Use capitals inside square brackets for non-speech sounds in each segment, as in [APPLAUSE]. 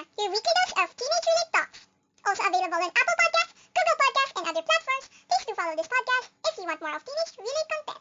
Tina, your weekly dose of teenage-related talks. Also available on Apple Podcasts, Google Podcasts, and other platforms. Please do follow this podcast if you want more of teenage-related content.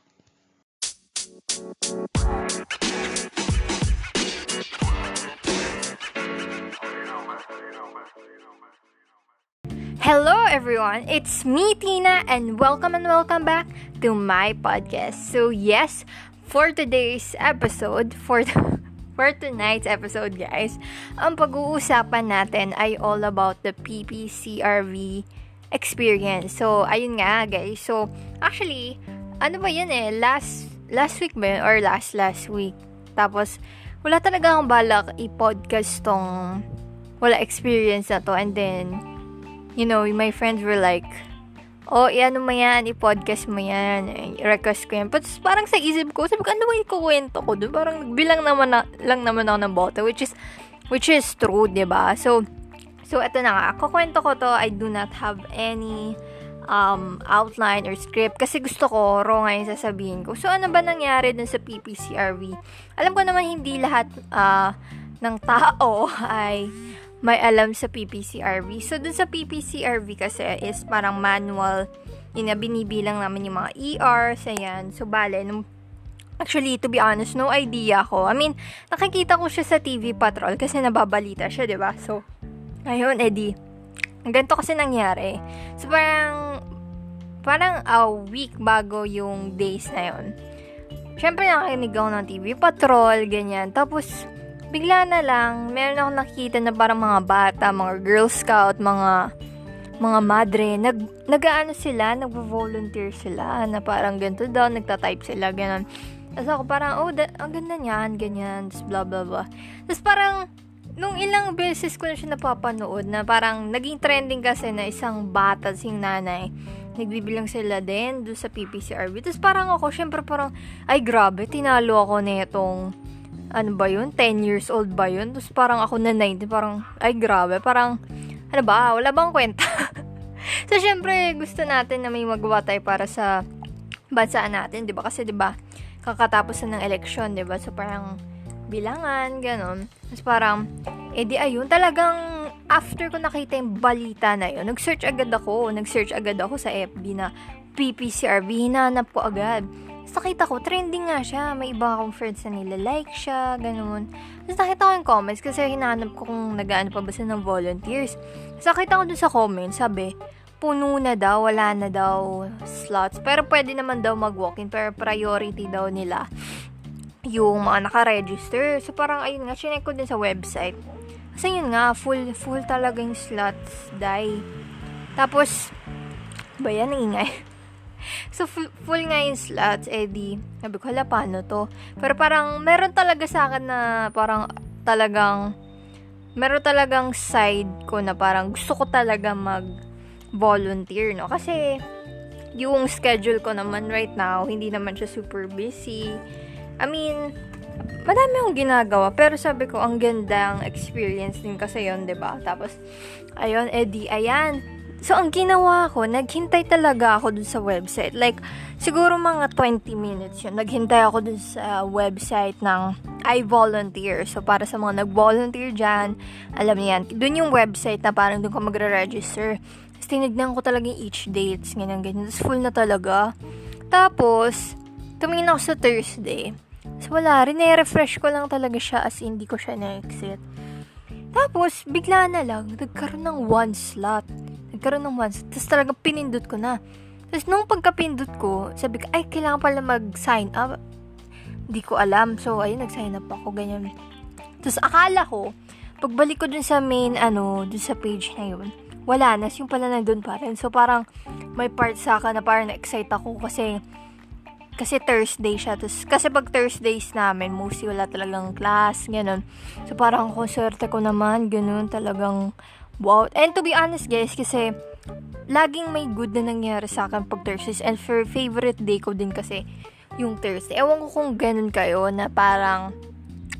Hello everyone, it's me Tina and welcome and welcome back to my podcast. So yes, for today's episode, for the, for tonight's episode guys, ang pag-uusapan natin ay all about the PPCRV experience. So ayun nga guys. So actually, ano ba yun eh, last last week ba or last last week. Tapos wala talaga akong balak i-podcast tong wala experience na to and then you know, my friends were like, oh, ano mo yan, i-podcast mo yan, i-request ko yan. But parang sa isip ko, sabi ko, ano ba ikukwento ko doon? Parang bilang naman na, lang naman ako ng boto, which is, which is true, ba diba? So, so eto na nga, kukwento ko to, I do not have any um, outline or script kasi gusto ko raw ngayon sasabihin ko. So, ano ba nangyari dun sa PPCRV? Alam ko naman hindi lahat uh, ng tao [LAUGHS] ay may alam sa PPCRV. So, dun sa PPCRV kasi is parang manual, yun na, binibilang namin yung mga ERs, ayan. So, bale, nung, actually, to be honest, no idea ko. I mean, nakikita ko siya sa TV Patrol kasi nababalita siya, di ba? So, ayun, edi, ang ganito kasi nangyari. So, parang, parang a week bago yung days na yun. Siyempre, nakikinig ako ng TV Patrol, ganyan. Tapos, bigla na lang, meron akong nakikita na parang mga bata, mga Girl Scout, mga mga madre, nag, nag-ano sila, nagvo-volunteer sila, na parang ganito daw, nagta-type sila, ganun. Tapos ako parang, oh, da- ang ganda niyan, ganyan, tapos blah, blah, blah. Tapos parang, nung ilang beses ko na siya napapanood, na parang naging trending kasi na isang bata, sing nanay, nagbibilang sila din doon sa PPCRB. Tapos parang ako, syempre parang, ay grabe, tinalo ako na itong ano ba yun, 10 years old ba yun? Tapos parang ako na 90, parang, ay grabe, parang, ano ba, wala bang kwenta? [LAUGHS] so, syempre, gusto natin na may magawa tayo para sa bansa natin, di ba? Kasi, di ba, kakatapos na ng election, di ba? So, parang, bilangan, ganon. Tapos parang, edi eh, ayun, talagang, after ko nakita yung balita na yun, nag-search agad ako, nag-search agad ako sa FB na PPCRV, hinanap ko agad tapos nakita ko, trending nga siya. May iba akong friends na nila-like siya, ganun. Tapos nakita ko yung comments kasi hinanap ko kung nagaano pa ba sila ng volunteers. Tapos nakita ko dun sa comments, sabi, puno na daw, wala na daw slots. Pero pwede naman daw mag-walk-in, pero priority daw nila yung mga naka-register. So parang ayun nga, chinek ko din sa website. Kasi yun nga, full, full talaga yung slots, die. Tapos, ba yan, ingay. So, full, full nga yung slots, eh di, sabi ko, hala, paano to? Pero parang, meron talaga sa akin na parang talagang, meron talagang side ko na parang gusto ko talaga mag volunteer, no? Kasi, yung schedule ko naman right now, hindi naman siya super busy. I mean, madami akong ginagawa, pero sabi ko, ang gandang experience din kasi yon ba diba? Tapos, ayun, edi, ayan, So, ang ginawa ko, naghintay talaga ako dun sa website. Like, siguro mga 20 minutes yun. Naghintay ako dun sa website ng I Volunteer. So, para sa mga nag-volunteer dyan, alam niyan, dun yung website na parang dun ka magre-register. Tapos, tinignan ko talaga yung each dates, ganyan, ganyan. Tapos, full na talaga. Tapos, tumingin ako sa Thursday. So, wala rin. refresh ko lang talaga siya as hindi ko siya na-exit. Tapos, bigla na lang, nagkaroon ng one slot nagkaroon ng once. Tapos talaga pinindot ko na. Tapos nung pagkapindot ko, sabi ko, ay, kailangan pala mag-sign up. Hindi ko alam. So, ayun, nag-sign up ako, ganyan. Tapos akala ko, pagbalik ko dun sa main, ano, dun sa page na yun, wala na. Yung pala nandun pa rin. So, parang may part sa akin na parang na-excite ako kasi kasi Thursday siya. Tapos, kasi pag Thursdays namin, mostly wala talagang class, ganun. So, parang kung swerte ko naman, ganun, talagang Wow. And to be honest guys, kasi laging may good na nangyari sa akin pag Thursdays. And for favorite day ko din kasi yung Thursday. Ewan ko kung ganun kayo na parang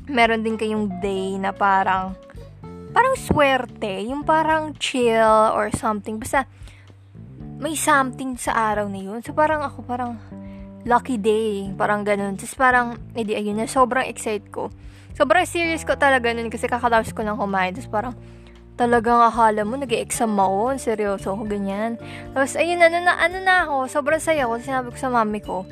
meron din kayong day na parang parang swerte. Yung parang chill or something. Basta may something sa araw na yun. So parang ako parang lucky day. Parang ganun. Tapos parang, edi ayun na, sobrang excited ko. sobrang serious ko talaga nun kasi kakatapos ko lang kumain. Tapos parang, talagang akala mo, nag exam ako, seryoso ako, ganyan. Tapos, ayun, ano na, ano na ako, sobrang saya ko, sinabi ko sa mami ko,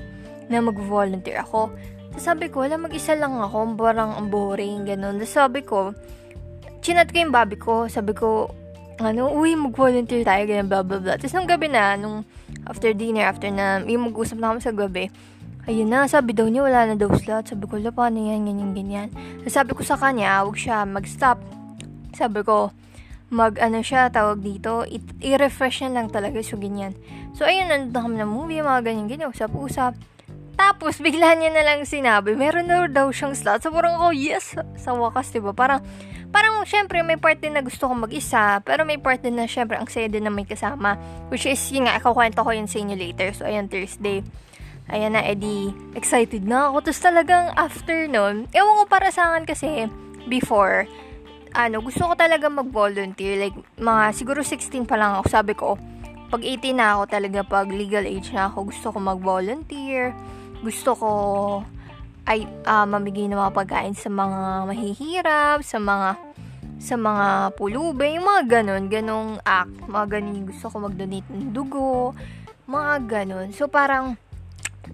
na mag-volunteer ako. Tapos sabi ko, wala, mag-isa lang ako, parang ang boring, ganun. Tapos sabi ko, chinat ko yung babi ko, sabi ko, ano, uy, mag-volunteer tayo, ganyan, blah, blah, blah. Tapos nung gabi na, nung after dinner, after na, yung mag-usap na kami sa gabi, ayun na, sabi daw niya, wala na daw slot. Sabi ko, la, paano yan, ganyan, ganyan. Sabi ko sa kanya, huwag siya mag-stop. Sabi ko, mag ano siya tawag dito i- refresh niya lang talaga so ganyan so ayun nandun kami na movie mga ganyan ganyan usap-usap tapos bigla niya na lang sinabi meron na daw siyang slot so parang ako yes sa wakas diba parang parang syempre may part din na gusto ko mag-isa pero may part din na syempre ang saya din na may kasama which is yun nga ikakwento ko yun sa inyo later so ayan Thursday ayan na edi excited na ako tapos talagang after nun ewan ko para sa akin kasi before ano, gusto ko talaga mag-volunteer. Like, mga siguro 16 pa lang ako. Sabi ko, pag 18 na ako talaga, pag legal age na ako, gusto ko mag-volunteer. Gusto ko ay uh, mamigay ng mga pagkain sa mga mahihirap, sa mga sa mga pulube, yung mga ganon, ganong act, mga ganon, gusto ko mag-donate ng dugo, mga ganon. So, parang,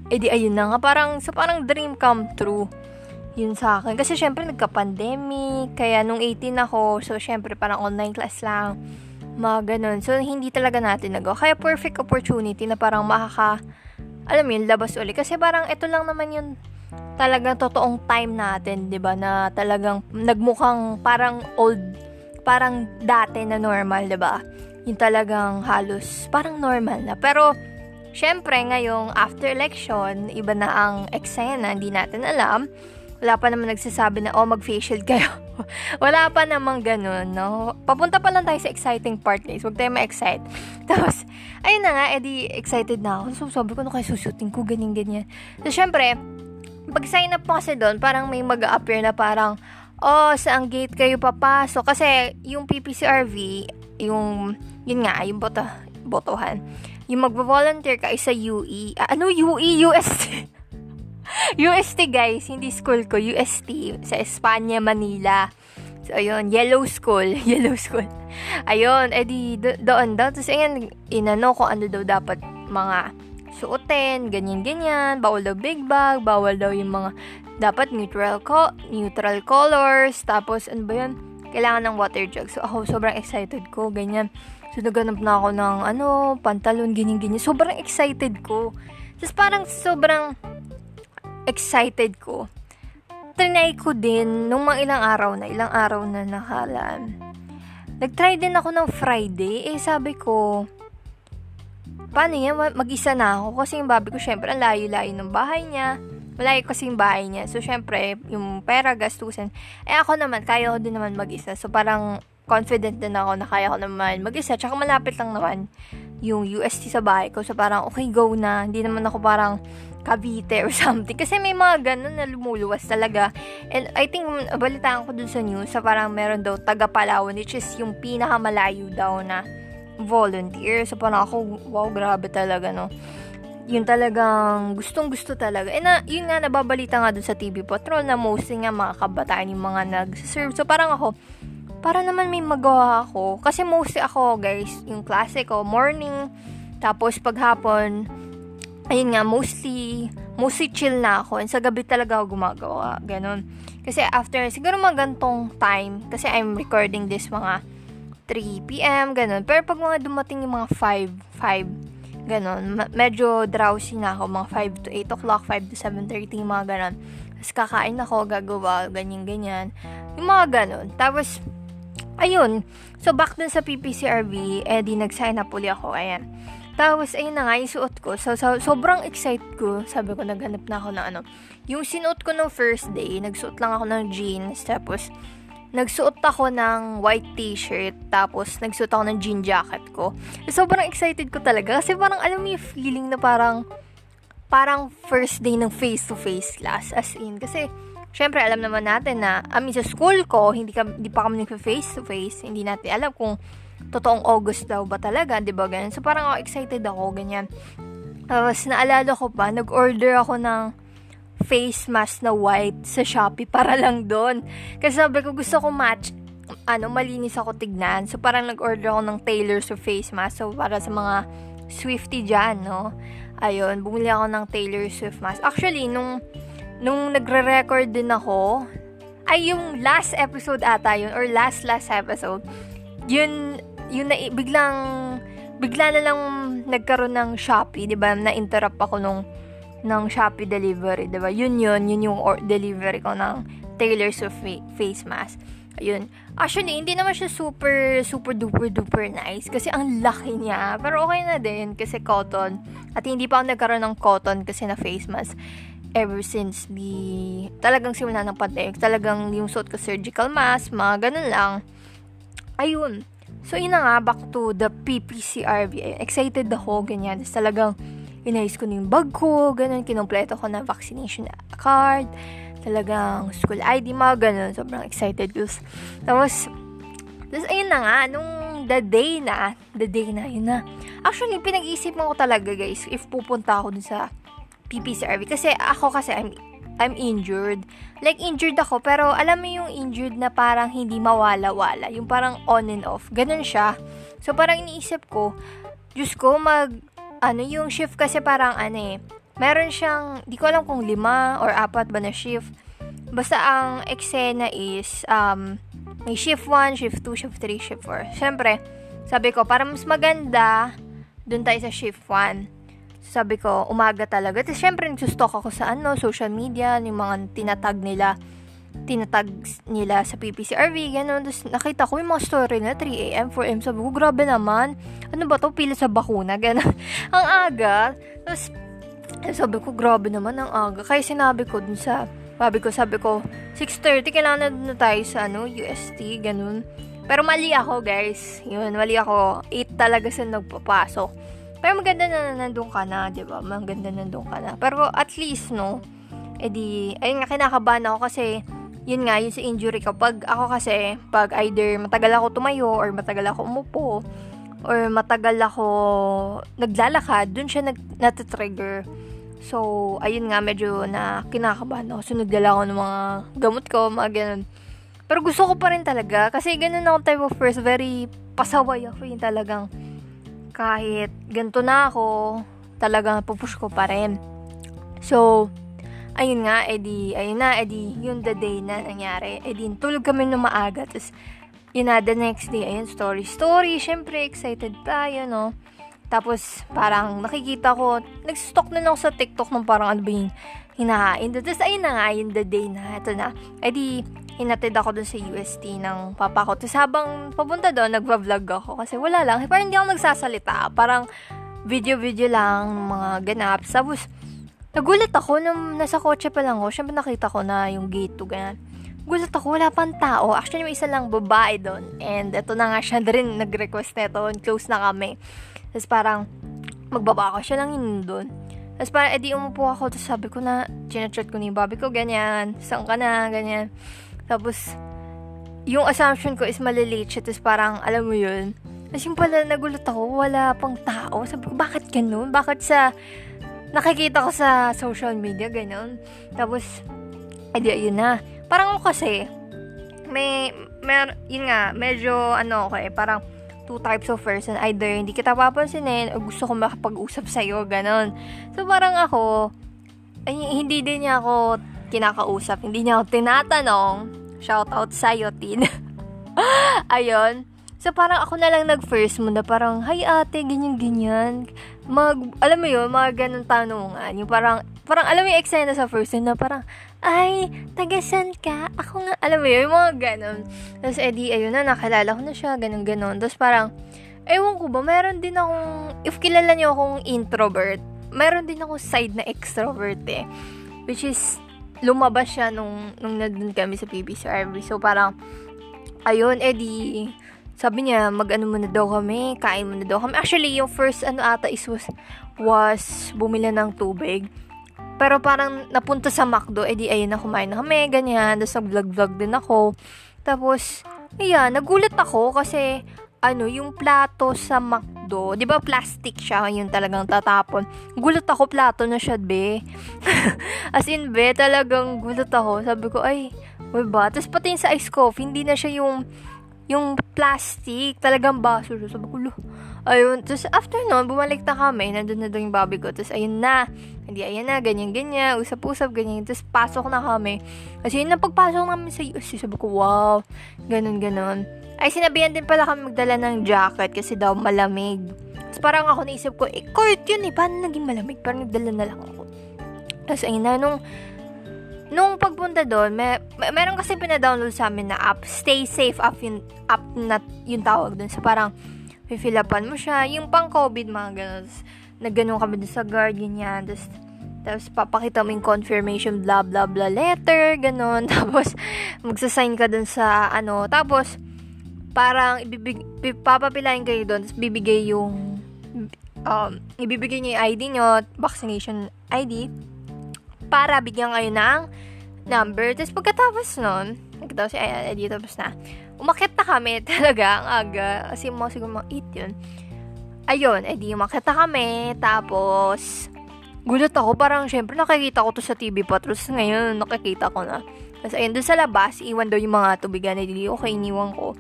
edi ayun na nga, parang, so parang dream come true yun sa akin. Kasi syempre nagka-pandemic, kaya nung 18 ako, so syempre parang online class lang, mga ganun. So hindi talaga natin nagawa. Kaya perfect opportunity na parang makaka, alam yun, labas uli. Kasi parang ito lang naman yung talagang totoong time natin, 'di ba? Na talagang nagmukhang parang old, parang dati na normal, 'di ba? Yung talagang halos parang normal na. Pero syempre ngayong after election, iba na ang eksena, hindi natin alam. Wala pa naman nagsasabi na, oh, mag-facial kayo. [LAUGHS] Wala pa namang ganun, no? Papunta pa lang tayo sa exciting part, guys. Huwag tayo ma-excite. [LAUGHS] Tapos, ayun na nga, edi excited na ako. So, sabi ko, no, kaya susutin ko, ganyan-ganyan. So, syempre, pag sign up po kasi doon, parang may mag-appear na parang, oh, saang gate kayo papasok. Kasi, yung PPCRV, yung, yun nga, yung boto, botohan. Yung magvo-volunteer ka is sa UE. Uh, ano UE? UST. UST [LAUGHS] guys, hindi school ko, UST sa Espanya, Manila. So, ayun, yellow school, [LAUGHS] yellow school. Ayun, edi do- doon daw. Tapos, ayun, inano ko ano daw dapat mga suotin, ganyan-ganyan. Bawal daw big bag, bawal daw yung mga dapat neutral co- neutral colors. Tapos, ano ba yun? Kailangan ng water jug. So, ako, sobrang excited ko, ganyan. So, naganap na ako ng, ano, pantalon, ganyan-ganyan. Sobrang excited ko. Tapos, parang sobrang excited ko. Trinay ko din nung mga ilang araw na, ilang araw na nakalaan. Nag-try din ako ng Friday. Eh, sabi ko, paano yan? Mag-isa na ako. Kasi yung babi ko, syempre, ang layo-layo ng bahay niya. Malayo kasi yung bahay niya. So, syempre, yung pera, gastusin. Eh, ako naman, kaya ko din naman mag-isa. So, parang confident din ako na kaya ko naman mag-isa. Tsaka malapit lang naman yung UST sa bahay ko. So, parang, okay, go na. Hindi naman ako parang Cavite or [LAUGHS] something. Kasi may mga ganun na lumuluwas talaga. And I think, balitaan ko dun sa news, sa parang meron daw taga Palawan, which is yung pinakamalayo daw na volunteer. So parang ako, wow, grabe talaga, no? Yun talagang gustong gusto talaga. And na, yun nga, nababalita nga dun sa TV Patrol na mostly nga mga kabataan yung mga nag-serve. So parang ako, para naman may magawa ako. Kasi mostly ako, guys, yung klase ko, morning, tapos paghapon, ayun nga, mostly, mostly chill na ako. And sa gabi talaga ako gumagawa. Ganon. Kasi after, siguro mga gantong time, kasi I'm recording this mga 3 p.m., ganon. Pero pag mga dumating yung mga 5, 5, ganon, medyo drowsy na ako, mga 5 to 8 o'clock, 5 to 7.30, mga ganon. Tapos kakain ako, gagawa, ganyan-ganyan. Yung mga ganon. Tapos, ayun. So, back dun sa PPCRV, eh, di nag-sign up uli ako. Ayan. Tapos, ayun na nga, yung suot ko. So, so, sobrang excited ko. Sabi ko, naghanap na ako ng ano. Yung sinuot ko no first day, nagsuot lang ako ng jeans. Tapos, nagsuot ako ng white t-shirt. Tapos, nagsuot ako ng jean jacket ko. Sobrang excited ko talaga. Kasi parang, alam mo yung feeling na parang, parang first day ng face-to-face class. As in, kasi, syempre, alam naman natin na, I mean, sa school ko, hindi, ka, hindi pa kami nag-face-to-face. Hindi natin alam kung totoong August daw ba talaga, 'di ba ganyan. So parang ako excited ako ganyan. Tapos naalala ko pa, nag-order ako ng face mask na white sa Shopee para lang doon. Kasi sabi ko gusto ko match ano, malinis ako tignan. So, parang nag-order ako ng Taylor Swift face mask. So, para sa mga Swifty dyan, no? Ayun, bumili ako ng Taylor Swift mask. Actually, nung, nung nagre-record din ako, ay yung last episode ata yun, or last last episode, yun, yun na, biglang, bigla na lang nagkaroon ng Shopee, di ba? Na-interrupt ako nung, ng Shopee delivery, di ba? Yun yun, yun yung or- delivery ko ng Taylor Swift face mask. Ayun. Actually, hindi naman siya super, super duper duper nice. Kasi ang laki niya. Pero okay na din kasi cotton. At hindi pa ako nagkaroon ng cotton kasi na face mask ever since the talagang simula ng pandemic. Talagang yung suot ko surgical mask, mga ganun lang. Ayun. So, yun na nga, back to the PPCRV. Excited ako, ganyan. Tapos talagang inayos ko na yung bag ko, ganun. Kinumpleto ko na vaccination card talagang school ID, mga ganun. Sobrang excited ko. Tapos, tapos ayun na nga, nung the day na, the day na, yun na. Actually, pinag-iisipan ko talaga guys, if pupunta ako dun sa PPCRV. Kasi ako kasi, I'm, I'm injured. Like, injured ako, pero alam mo yung injured na parang hindi mawala-wala. Yung parang on and off. Ganun siya. So, parang iniisip ko, Diyos ko, mag, ano, yung shift kasi parang, ano eh, meron siyang, di ko alam kung lima or apat ba na shift. Basta ang eksena is, um, may shift 1, shift 2, shift 3, shift 4. Siyempre, sabi ko, para mas maganda, dun tayo sa shift 1. Sabi ko, umaga talaga. Tapos, syempre, nagsustalk ako sa ano, social media, yung mga tinatag nila, tinatag nila sa PPCRV, gano'n. Tapos, nakita ko yung mga story na 3am, 4am. Sabi ko, grabe naman. Ano ba to? Pila sa bakuna, [LAUGHS] gano'n. ang aga. Tapos, sabi ko, grabe naman ang aga. Kaya sinabi ko dun sa, sabi ko, sabi ko, 6.30, kailangan na, tayo sa, ano, UST, ganun. Pero mali ako, guys. Yun, mali ako. 8 talaga sa nagpapasok. Pero maganda na nandun ka na, di ba? Maganda na nandun ka na. Pero at least, no, edi, ayun nga, kinakabahan ako kasi, yun nga, yun sa injury ko. Pag ako kasi, pag either matagal ako tumayo or matagal ako umupo, or matagal ako naglalakad, dun siya nag, natitrigger. So, ayun nga, medyo na kinakabahan ako. So, nagdala ako ng mga gamot ko, mga ganun. Pero gusto ko pa rin talaga. Kasi ganun ako type of first, very pasaway ako yung talagang kahit ganito na ako, talagang pupush ko pa rin. So, ayun nga, edi, ayun na, edi, yun the day na nangyari. Edi, tulog kami ng maaga. Tapos, yun na, the next day, ayun, story, story. Syempre, excited tayo, no? Tapos, parang nakikita ko, nag-stock na lang sa TikTok ng parang ano ba yung hinahain. Tapos, ayun na nga, yun the day na, ito na. Ay di, hinatid ako dun sa UST ng papa ko. Tapos, habang papunta doon, nagva-vlog ako. Kasi wala lang, parang hindi ako nagsasalita. Parang, video-video lang, mga ganap. Tapos, nagulat ako nung nasa kotse pa lang ako. Siyempre, nakita ko na yung gate to, ganyan. Gulat ako, wala pang tao. Actually, may isa lang babae doon. And, ito na nga siya [LAUGHS] rin nag-request nito. Close na kami. Tapos parang, magbaba ako, siya lang yun doon. Tapos parang, edi umupo ako, tapos sabi ko na, chinachat ko ni Bobby ko, ganyan, saan ka na, ganyan. Tapos, yung assumption ko is malilate siya, tapos parang, alam mo yun, tapos yung pala, nagulat ako, wala pang tao. Sabi ko, bakit ganun? Bakit sa, nakikita ko sa social media, ganun. Tapos, edi ayun na. Parang ako kasi, may, mer, yun nga, medyo, ano ako eh, parang, two types of person. Either hindi kita papansinin o gusto ko makapag-usap sa'yo, ganon. So, parang ako, ay, hindi din niya ako kinakausap. Hindi niya ako tinatanong. Shout out sa'yo, Tin. [LAUGHS] Ayun. So, parang ako na lang nag-first muna. Parang, hi ate, ganyan-ganyan. Mag, alam mo yun, mga ganun tanungan. Yung parang, parang alam mo yung eksena sa first na parang, ay, tagasan ka? Ako nga, alam mo yun, yung mga ganun. Tapos, edi, ayun na, nakilala ko na siya, ganun-ganun. Tapos, parang, ewan ko ba, meron din akong, if kilala niyo akong introvert, meron din akong side na extrovert eh. Which is, lumabas siya nung, nung nandun kami sa PBCRV. So, parang, ayun, edi, sabi niya, mag-ano muna daw kami, kain muna daw kami. Actually, yung first ano ata is was, was bumili ng tubig. Pero parang napunta sa McDo, edi ayun na kumain na kami, ganyan. Tapos nag-vlog-vlog din ako. Tapos, ayan, nagulat ako kasi ano, yung plato sa McDo, 'di ba plastic siya, yung talagang tatapon. Gulat ako plato na siya, be. [LAUGHS] As in, be, talagang gulat ako. Sabi ko, ay, wala ba? Tapos pati yung sa ice coffee, hindi na siya yung yung plastic, talagang baso siya. Sabi ko, ayun. Tapos after nun, bumalik na kami, nandun na doon yung babi ko. Tapos ayun na, hindi ayan na, ganyan-ganyan, usap-usap, ganyan. Tapos pasok na kami. Kasi yun pagpasok namin sa USC, sabi ko, wow, ganun-ganon. Ay, sinabihan din pala kami magdala ng jacket kasi daw malamig. Tapos parang ako naisip ko, eh, court yun eh, paano naging malamig? Parang nagdala na lang ako. Tapos ayun na, nung nung pagpunta doon, may, may meron kasi pina-download sa amin na app, Stay Safe app yung, app na yung tawag doon. So, parang, fifilapan mo siya. Yung pang COVID, mga ganun. Nagganon kami doon sa guard, ganyan. Tapos, tapos papakita mo yung confirmation, blah, blah, blah, letter, ganun. [LAUGHS] Tapos, magsasign ka doon sa, ano, tapos, parang, ibibig, papapilayin kayo doon, tapos bibigay yung, um, ibibigay niyo yung ID nyo, vaccination ID, para bigyan kayo ng number. Tapos pagkatapos nun, nagkatapos si ay, ay, tapos na. Umakit na kami [LAUGHS] talaga ang aga. Kasi mga siguro mga 8 yun. Ayun, edi umakit na kami. Tapos, gulat ako. Parang, syempre, nakikita ko to sa TV pa. Tapos ngayon, nakikita ko na. Tapos, ayun, doon sa labas, iwan daw yung mga tubigan. Edi, okay, iniwan ko.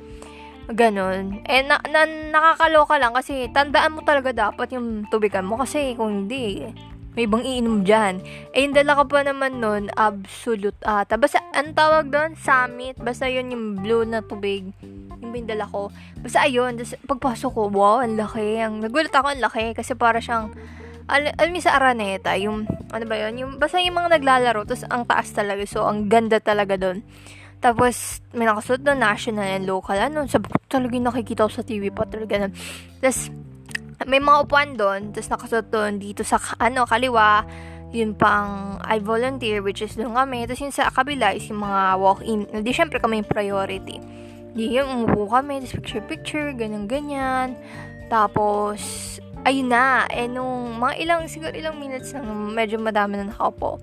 Ganon. Eh, na, na, nakakaloka lang kasi tandaan mo talaga dapat yung tubigan mo kasi kung hindi, may bang iinom dyan. Eh, yung dala ko pa naman nun, absolute ata. Basta, ang tawag doon, summit. Basta yun yung blue na tubig. Yung ba yung dala ko. Basta ayun, tas, pagpasok ko, wow, ang laki. Ang, nagulat ako, ang laki. Kasi para siyang, al alam sa Araneta, yung, ano ba yun? Yung, basta yung mga naglalaro, tapos ang taas talaga. So, ang ganda talaga doon. Tapos, may nakasuot doon, national and local. Ano, sabi ko talaga yung nakikita ko sa TV pa talaga. Tapos, may mga upuan doon, tapos nakasuot doon dito sa, ano, kaliwa, yun pang I volunteer, which is doon kami. Tapos yung sa kabila is yung mga walk-in. Hindi, syempre kami yung priority. Di yun, umupo kami, tapos picture-picture, ganyan-ganyan. Tapos, ayun na, eh nung mga ilang, siguro ilang minutes na medyo madami na nakaupo.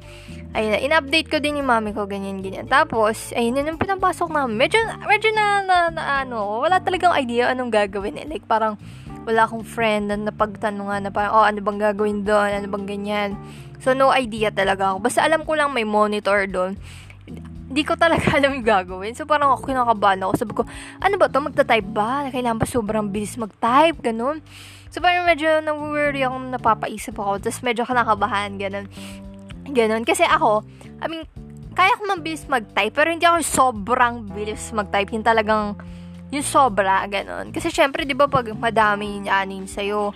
Ayun na, in-update ko din yung mami ko, ganyan-ganyan. Tapos, ayun na, nung pinapasok namin, medyo, medyo na, na, na, ano, wala talagang idea anong gagawin eh. Like, parang, wala akong friend na napagtanungan na parang, oh, ano bang gagawin doon, ano bang ganyan. So, no idea talaga ako. Basta alam ko lang may monitor doon. Hindi ko talaga [LAUGHS] alam yung gagawin. So, parang ako kinakabahan ako. Sabi ko, ano ba to Magta-type ba? Kailangan ba sobrang bilis mag-type? Ganun. So, parang medyo na-worry ako, napapaisip ako. Tapos, medyo kinakabahan. Ganun. Ganun. Kasi ako, I mean, kaya ko mabilis mag-type, pero hindi ako sobrang bilis mag-type. Yung talagang, yung sobra, ganun. Kasi syempre, di ba, pag madami yung anin sa'yo,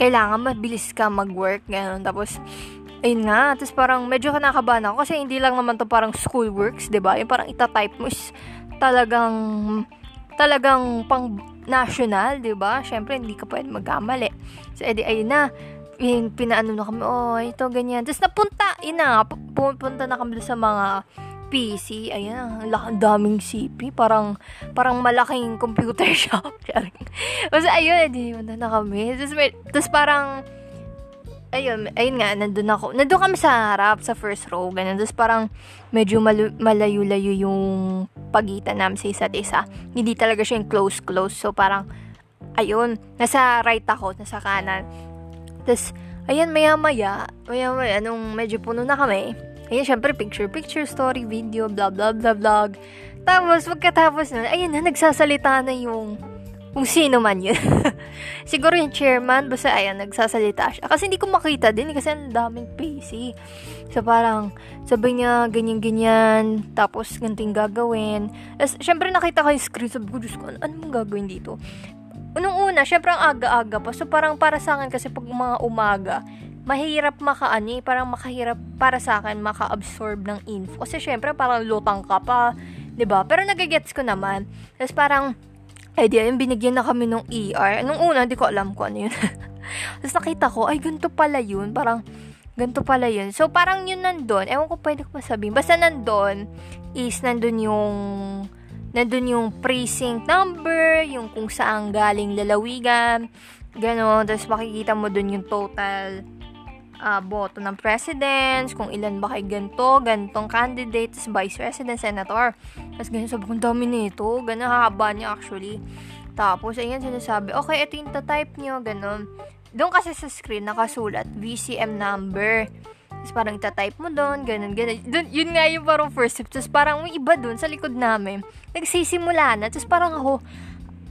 kailangan mabilis ka mag-work, ganun. Tapos, ayun nga, tapos parang medyo kinakabahan ako kasi hindi lang naman to parang school works, di ba? Yung parang itatype mo is talagang, talagang pang national, di ba? Syempre, hindi ka pwede magkamali. So, edi, ayun na, yung pinaano na kami, oh, ito, ganyan. Tapos napunta, yun na, pupunta na kami sa mga PC, ayan, ang daming CP, parang, parang malaking computer [LAUGHS] shop. Kasi ayun, hindi mo na kami. Tapos, may, tapos parang, ayun, ayun nga, nandun ako, nandun kami sa harap, sa first row, ganun. Tapos parang, medyo malu- malayo-layo yung pagitan namin sa isa't isa. Hindi talaga siya yung close-close. So, parang, ayun, nasa right ako, nasa kanan. Tapos, ayun, maya-maya, maya-maya, nung medyo puno na kami, Ayun, syempre, picture-picture, story, video, blah, blah, blah, vlog. Tapos, pagkatapos nun, ayun na, nagsasalita na yung kung sino man yun. [LAUGHS] Siguro yung chairman, basta ayan, nagsasalita siya. Kasi hindi ko makita din, kasi ang daming PC. So, parang, sabi niya, ganyan-ganyan, tapos ganting gagawin. Tapos, syempre nakita ko yung screen, sabi ko, Diyos ko, ano, mong gagawin dito? Unang una, syempre ang aga-aga pa. So, parang para sa akin, kasi pag mga umaga, mahirap makaani, parang makahirap para sa akin maka-absorb ng info. Kasi syempre parang lutang ka pa, 'di ba? Pero nagagets ko naman. Tapos parang eh di yung binigyan na kami ng ER. Nung una, hindi ko alam kung ano yun. [LAUGHS] Tapos nakita ko, ay ganito pala yun. Parang ganito pala yun. So parang yun nandun. Ewan ko pwede ko masabihin. Basta nandun is nandun yung nandun yung precinct number, yung kung saan galing lalawigan, gano'n. Tapos makikita mo dun yung total uh, boto ng presidents, kung ilan ba kay ganito, gantong candidates, vice president, senator. Tapos ganyan sabi ko, dami nito. Ganyan haba niya actually. Tapos, ayan, sinasabi, okay, ito yung type nyo, ganun. Doon kasi sa screen, nakasulat, VCM number. Tapos parang itatype mo doon, ganun, ganun. Dun, yun nga yung parang first step. Tapos parang may iba doon sa likod namin. Nagsisimula na. Tapos parang ako,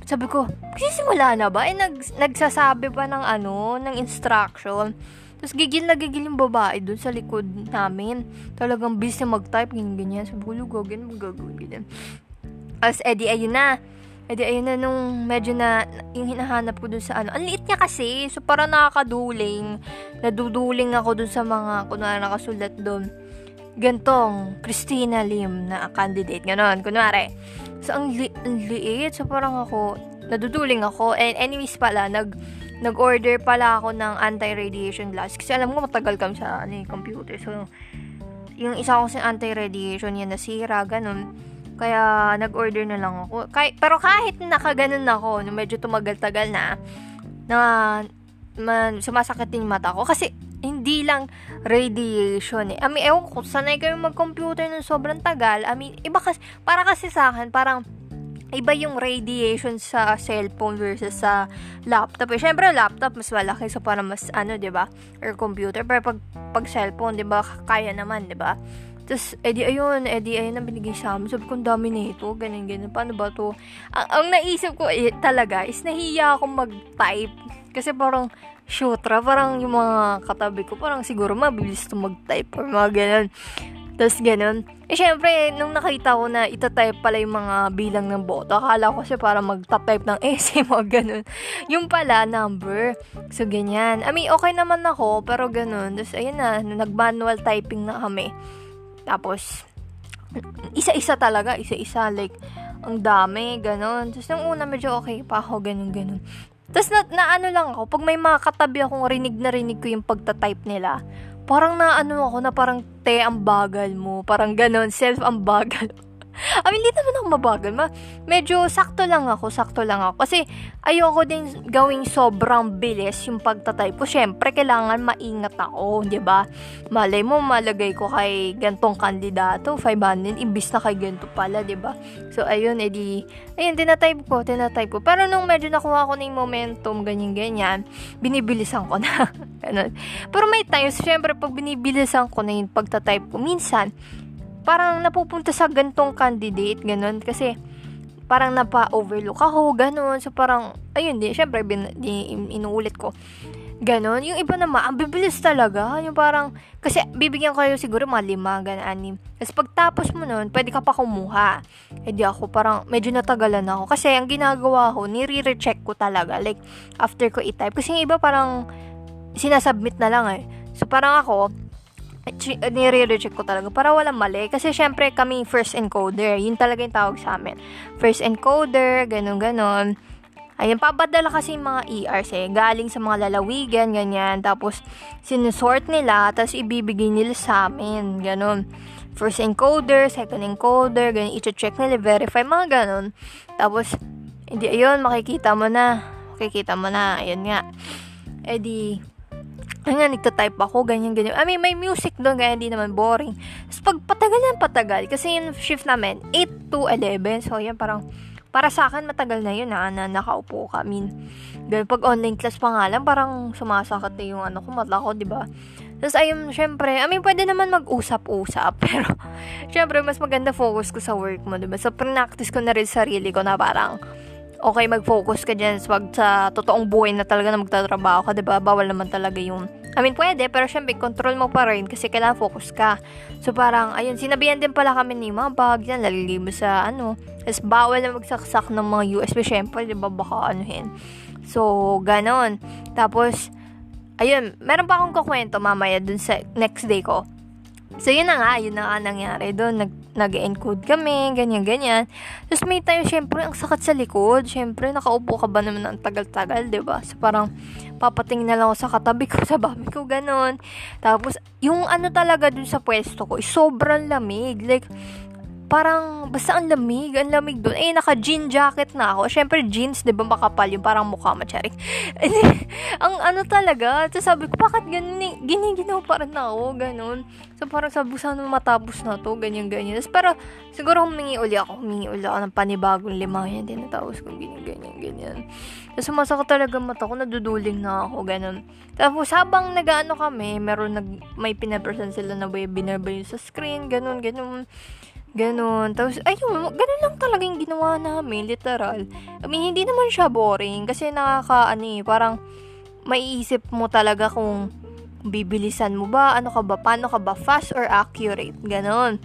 sabi ko, nagsisimula na ba? Eh, nag, nagsasabi pa ng ano, ng instruction. Tapos gigil na gigil yung babae doon sa likod namin. Talagang busy mag-type, ganyan, ganyan. Sabi ko, gagawin, magagawin, ganyan. As edi, ayun na. Edi, ayun na nung medyo na, yung hinahanap ko dun sa ano. Ang liit niya kasi. So, parang nakakaduling. Naduduling ako dun sa mga, kunwari nakasulat dun. Gantong, Christina Lim na candidate. Ganon, kunwari. So, ang, li- ang liit. So, parang ako, naduduling ako. And anyways pala, nag, nag-order pala ako ng anti-radiation glass. Kasi alam ko matagal kami sa ano, computer. So, yung isa kong sa anti-radiation yan nasira, ganun. Kaya, nag-order na lang ako. Kay, pero kahit nakaganon ako, medyo tumagal-tagal na, na man, sumasakit din mata ko. Kasi, hindi lang radiation eh. I mean, ewan ko, sanay kayo mag-computer ng sobrang tagal. I mean, iba kasi, para kasi sa akin, parang, iba yung radiation sa cellphone versus sa laptop. Eh, syempre, laptop, mas malaki. So, para mas, ano, di ba Or computer. Pero pag, pag cellphone, di ba kaya naman, di ba tapos, edi ayun, edi ayun ang binigay sa amin. Sabi ko, dami na ito, ganyan, ganyan. Paano ba to? Ang, ang naisip ko eh, talaga is nahiya akong mag-type. Kasi parang, shotra, parang yung mga katabi ko, parang siguro mabilis to mag-type or mga ganyan. Tapos ganun. Eh, syempre, nung nakita ko na itatype pala yung mga bilang ng boto, akala ko siya para mag-type ng [LAUGHS] essay, mga ganun. Yung pala, number. So, ganyan. I mean, okay naman ako, pero ganun. Tapos, ayun na, nag-manual typing na kami. Tapos, isa-isa talaga, isa-isa, like, ang dami, ganun. Tapos, nung una, medyo okay pa ako, ganun, ganun. Tapos, na, na ano lang ako, pag may mga katabi akong rinig na rinig ko yung pagta-type nila, parang na ano ako na parang te ang bagal mo, parang ganun, self ang bagal I mean, hindi naman ako mabagal. Ma- medyo sakto lang ako, sakto lang ako. Kasi, ayoko din gawing sobrang bilis yung pagtatype ko. Siyempre, kailangan maingat ako, di ba? Malay mo, malagay ko kay gantong kandidato, 500, imbis na kay ganto pala, di ba? So, ayun, edi, ayun, tinatype ko, tinatype ko. Pero nung medyo nakuha ko na yung momentum, ganyan-ganyan, binibilisan ko na. [LAUGHS] Ganun. Pero may times, syempre, pag binibilisan ko na yung pagtatype ko, minsan, parang napupunta sa gantong candidate, ganun. Kasi, parang napa-overlook ako, ganun. So, parang, ayun, di, syempre, bin, di, inuulit ko. Ganon. Yung iba naman, ang bibilis talaga. Yung parang, kasi bibigyan kayo siguro mga lima, ganun, anim. Kasi pagtapos mo nun, pwede ka pa kumuha. Eh di ako, parang medyo natagalan ako. Kasi ang ginagawa ko, nire-recheck ko talaga. Like, after ko i-type. Kasi yung iba parang, sinasubmit na lang eh. So, parang ako, nire-reject ko talaga para walang mali. Kasi syempre kami first encoder. Yun talaga yung tawag sa amin. First encoder, ganun-ganon. Ayun, papadala kasi yung mga ERs eh. Galing sa mga lalawigan, ganyan. Tapos, sinusort nila, tapos ibibigay nila sa amin. Ganun. First encoder, second encoder, ganyan. I-check nila, verify, mga ganun. Tapos, hindi, ayun, makikita mo na. Makikita mo na. Ayun nga. Eh di, nga, nagtatype ako, ganyan, ganyan. I mean, may music doon, kaya hindi naman boring. Tapos, pag patagal yan, patagal. Kasi yung shift namin, 8 to 11. So, yan, parang, para sa akin, matagal na yun, ha, na nakaupo ka. I mean, ganun, pag online class pa nga lang, parang sumasakit na yung ano ko, mata ko, di ba? Tapos, ayun, syempre, I mean, pwede naman mag-usap-usap, [LAUGHS] pero, syempre, mas maganda focus ko sa work mo, di ba? So, practice ko na rin sarili ko na parang, okay mag-focus ka dyan wag sa totoong buhay na talaga na magtatrabaho ka, 'di ba? Bawal naman talaga yung I mean, pwede, pero syempre, control mo pa rin kasi kailangan focus ka. So, parang, ayun, sinabihan din pala kami ni mga bag yan, lalagay mo sa, ano, tapos bawal na magsaksak ng mga USB, syempre, di ba, baka anuhin. So, ganon. Tapos, ayun, meron pa akong kukwento mamaya dun sa next day ko. So, yun na nga, yun na nga nangyari doon. Nag, nag-encode kami, ganyan-ganyan. Tapos may time, syempre, ang sakit sa likod. Syempre, nakaupo ka ba naman ng tagal-tagal, ba diba? So, parang, papating na lang ako sa katabi ko, [LAUGHS] sa babi ko, ganun. Tapos, yung ano talaga dun sa pwesto ko, sobrang lamig. Like, parang, basta ang lamig, ang lamig doon. Eh, naka-jean jacket na ako. Siyempre, jeans, di ba, makapal yung parang mukha macharik. [LAUGHS] ang ano talaga, tapos sabi ko, bakit ganun, eh, giniginaw pa rin ako, ganun. So, parang sabi ko, sana matapos na to, ganyan, ganyan. Tapos, pero, siguro humingi uli ako, humingi uli ako ng panibagong lima, yan, tinatapos ko, ganyan, ganyan, ganyan. Tapos, sumasaka talaga mata ko, naduduling na ako, ganun. Tapos, habang nag-ano kami, meron nag, may pinapresent sila na webinar ba yun sa screen, ganun, ganun. Ganon. Tapos, ayun, ganun lang talaga yung ginawa namin, literal. I mean, hindi naman siya boring. Kasi nakaka, ano eh, parang, maiisip mo talaga kung bibilisan mo ba, ano ka ba, paano ka ba, fast or accurate, ganon.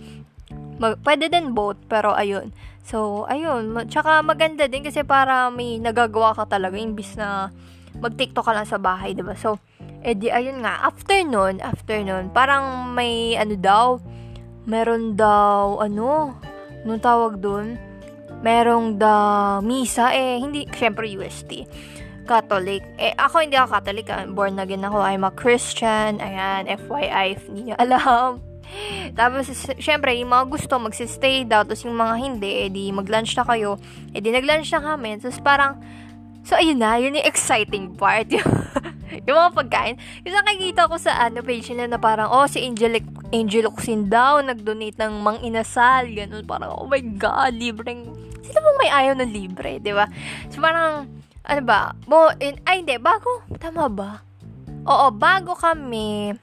Mag, pwede din both, pero ayun. So, ayun. Tsaka maganda din kasi para may nagagawa ka talaga, imbis na mag-tiktok ka lang sa bahay, diba? So, edi, ayun nga, after nun, after nun, parang may, ano daw, meron daw, ano, nung tawag dun, merong da misa, eh, hindi, syempre UST. Catholic. Eh, ako hindi ako Catholic. Ah. Born again ako. I'm a Christian. Ayan, FYI, if hindi nyo alam. [LAUGHS] Tapos, syempre, yung mga gusto, magsistay daw. Tapos, yung mga hindi, eh, di mag-lunch na kayo. Eh, di nag-lunch na kami. Tapos, parang, so, ayun na, yun yung exciting part. [LAUGHS] yung mga pagkain. Kasi nakikita ko sa ano, page nila na parang, oh, si Angelic Angel Oxin daw, nag-donate ng mang inasal, ganun, parang, oh my God, libreng, sila bang may ayaw ng libre, di ba? So, parang, ano ba, mo, in, ay, hindi, bago, tama ba? Oo, bago kami,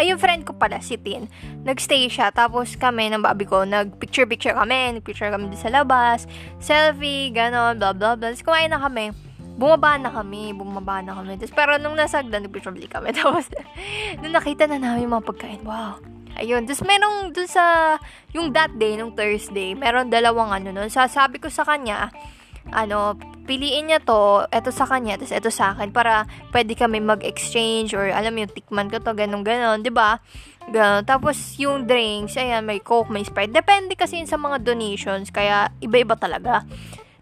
ay, yung friend ko pala, si Tin, nagstay siya, tapos kami, ng babi ko, nag-picture-picture kami, nag-picture kami din sa labas, selfie, ganon, blah, blah, blah, tapos kumain na kami, bumaba na kami, bumaba na kami. Tapos, pero nung nasa hagdan, nag-probably kami. Tapos, [LAUGHS] nung nakita na namin mga pagkain, wow. Ayun. Tapos, merong dun sa, yung that day, nung Thursday, meron dalawang ano nun. Sasabi ko sa kanya, ano, piliin niya to, eto sa kanya, tapos eto sa akin, para pwede kami mag-exchange, or alam yung tikman ko to, ganun, ganun, di ba? Ganun. Tapos, yung drinks, ayan, may Coke, may Sprite. Depende kasi sa mga donations, kaya iba-iba talaga.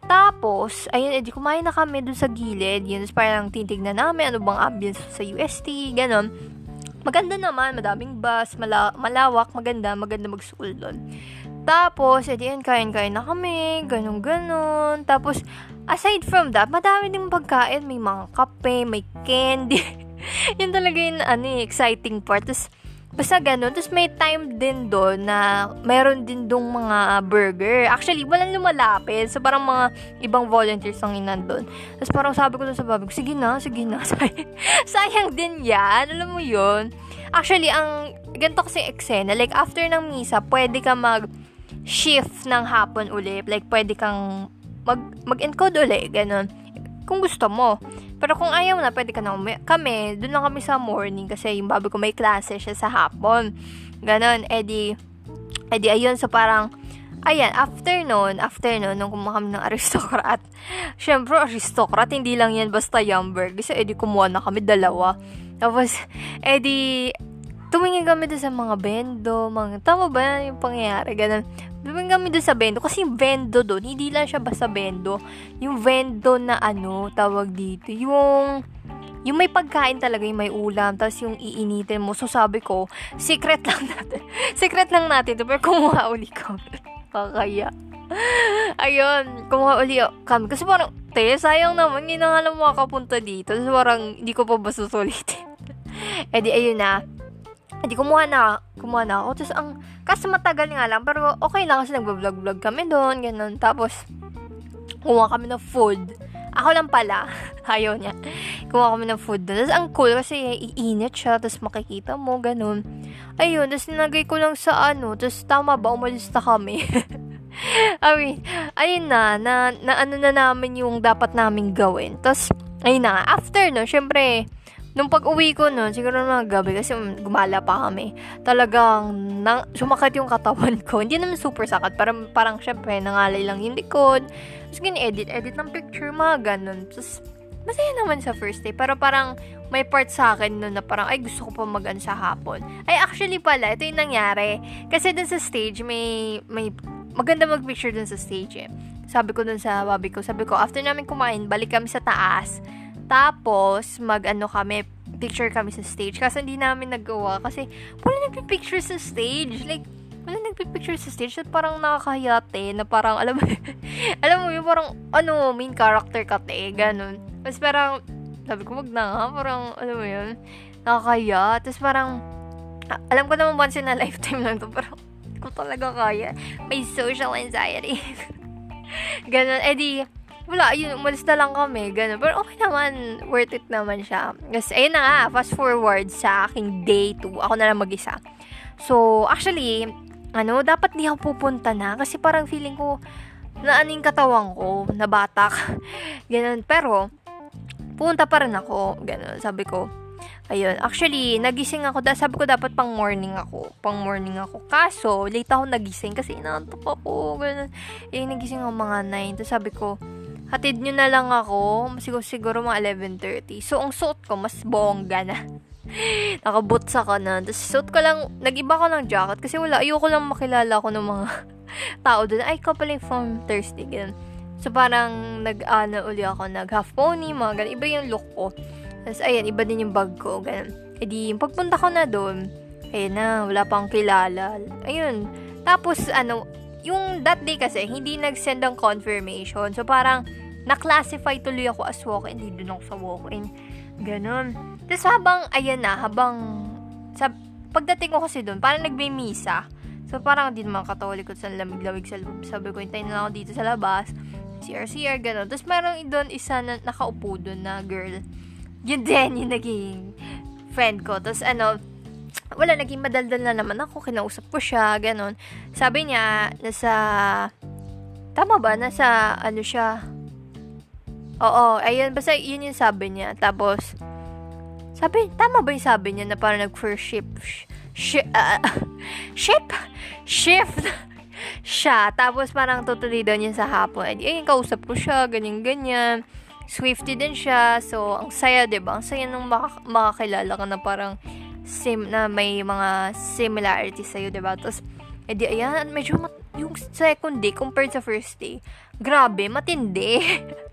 Tapos, ayun, edi kumain na kami dun sa gilid. Yun, parang titignan namin ano bang ambience sa UST, ganon. Maganda naman, madaming bus, mala- malawak, maganda, maganda mag-school doon. Tapos, edi yun, kain-kain na kami, ganon-ganon. Tapos, aside from that, madami din pagkain. May mga kape, may candy. [LAUGHS] yun talaga yung ano, exciting part. Tapos, Basta ganun. Tapos may time din doon na meron din dong mga burger. Actually, walang lumalapit. So, parang mga ibang volunteers ang inandun. Tapos parang sabi ko doon sa babi ko, sige na, sige na. [LAUGHS] Sayang din yan. Alam mo yun. Actually, ang ganito kasi eksena, like after ng misa, pwede ka mag shift ng hapon ulit. Like, pwede kang mag, mag-encode ulit. Ganun. Kung gusto mo. Pero kung ayaw na, pwede ka na umi- Kami, doon lang kami sa morning kasi yung babi ko may klase siya sa hapon. Ganon, edi, edi ayun, so parang, ayan, after nun, after nun, nung kumuha kami ng [LAUGHS] aristocrat, syempre, aristocrat, hindi lang yan basta yumberg. Kasi edi kumuha na kami dalawa. Tapos, edi, tumingin kami doon sa mga bendo, mga, tama ba yung pangyayari, ganun. Tumingin kami doon sa bendo, kasi yung bendo doon, hindi lang siya basta bendo, yung vendo na ano, tawag dito, yung, yung may pagkain talaga, yung may ulam, tapos yung iinitin mo. So, sabi ko, secret lang [LAUGHS] natin. secret lang natin pero kumuha uli kami. [LAUGHS] Pakaya. Ayun, kumuha uli kami. Kasi parang, te, sayang naman, hindi na nga lang makapunta dito. So, parang, hindi ko pa ba susulitin. [LAUGHS] eh di, ayun na hindi, kumuha na, kumuha na ako. Tapos, ang, kasi matagal nga lang, pero okay lang kasi nagbablog-vlog kami doon, ganun. Tapos, kumuha kami ng food. Ako lang pala, [LAUGHS] ayaw niya. Kumuha kami ng food doon. Tapos, ang cool kasi iinit siya, tapos makikita mo, ganun. Ayun, tapos nilagay ko lang sa ano, tapos tama ba, umalis na kami. [LAUGHS] I mean, ayun na, na, na ano na namin yung dapat namin gawin. Tapos, ayun na after no, syempre, Nung pag-uwi ko nun, siguro mga gabi, kasi gumala pa kami, talagang nang, sumakit yung katawan ko. [LAUGHS] Hindi naman super sakat, parang, parang syempre, nangalay lang yung likod. Tapos gini-edit, edit ng picture, mga ganun. Tapos, masaya naman sa first day. Pero parang, may part sa akin nun na parang, ay, gusto ko pa mag sa hapon. Ay, actually pala, ito yung nangyari. Kasi dun sa stage, may, may, maganda mag-picture dun sa stage eh. Sabi ko dun sa babi ko, sabi ko, after namin kumain, balik kami sa taas tapos, mag-ano kami, picture kami sa stage. Kasi hindi namin nagawa. Kasi, wala nagpipicture sa stage. Like, wala nagpipicture sa stage at parang nakakahiyate na parang, [LAUGHS] alam mo, alam mo yung parang, ano, main character ka te, ganun. Tapos parang, sabi ko, wag na nga, parang, alam mo yun, nakakaya. Tapos parang, alam ko naman once in a lifetime lang to, pero [LAUGHS] ko talaga kaya. May social anxiety. [LAUGHS] ganun, edi, wala, yun, umalis na lang kami, ganun. Pero okay naman, worth it naman siya. Kasi, ayun na nga, fast forward sa aking day 2, ako na lang mag-isa. So, actually, ano, dapat di ako pupunta na kasi parang feeling ko na aning katawan ko, na batak. [LAUGHS] ganun. Pero, punta pa rin ako. Ganun, sabi ko. Ayun, actually, nagising ako. Sabi ko dapat pang morning ako. Pang morning ako. Kaso, late ako nagising kasi inaantok ako. Ganun. Eh, nagising ako mga 9. Tapos sabi ko, hatid nyo na lang ako. Siguro, siguro mga 11.30. So, ang suot ko, mas bongga na. [LAUGHS] Nakabutsa ka na. Tapos suot ko lang, nag-iba ko ng jacket kasi wala, ayoko lang makilala ko ng mga [LAUGHS] tao doon. Ay, ka pala from Thursday. Ganun. So, parang nag-ano uli ako, nag-half pony, mga ganun. Iba yung look ko. Tapos, ayan, iba din yung bag ko. Ganun. E di, pagpunta ko na doon, ayun na, wala pang kilala. Ayun. Tapos, ano, yung that day kasi, hindi nag-send ng confirmation. So, parang, na-classify tuloy ako as walk-in. Hindi doon ako sa walk-in. Ganun. Tapos habang, ayan na, habang, sa, pagdating ko kasi doon, parang nagme-misa. So, parang din mga katoliko sa lamig-lamig sa loob. Sabi ko, hintayin na lang ako dito sa labas. CR, CR, gano'n. Tapos, meron doon isa na nakaupo doon na girl. Yun din, [LAUGHS] yung naging friend ko. Tapos, ano, wala, naging madaldal na naman ako. Kinausap ko siya, gano'n. Sabi niya, nasa, tama ba? Nasa, ano siya? Oo, ayun, basta yun yung sabi niya. Tapos, sabi, tama ba yung sabi niya na parang nag-first ship, sh- uh, [LAUGHS] ship, shift siya. Tapos parang tutuloy daw niya sa hapon. Ay, ay kausap ko siya, ganyan-ganyan. Swifty din siya. So, ang saya, ba diba? Ang saya nung mak- makakilala ka na parang sim na may mga similarities sa'yo, ba diba? Tapos, edi, ayan, medyo mat- yung second day compared sa first day, grabe, matindi.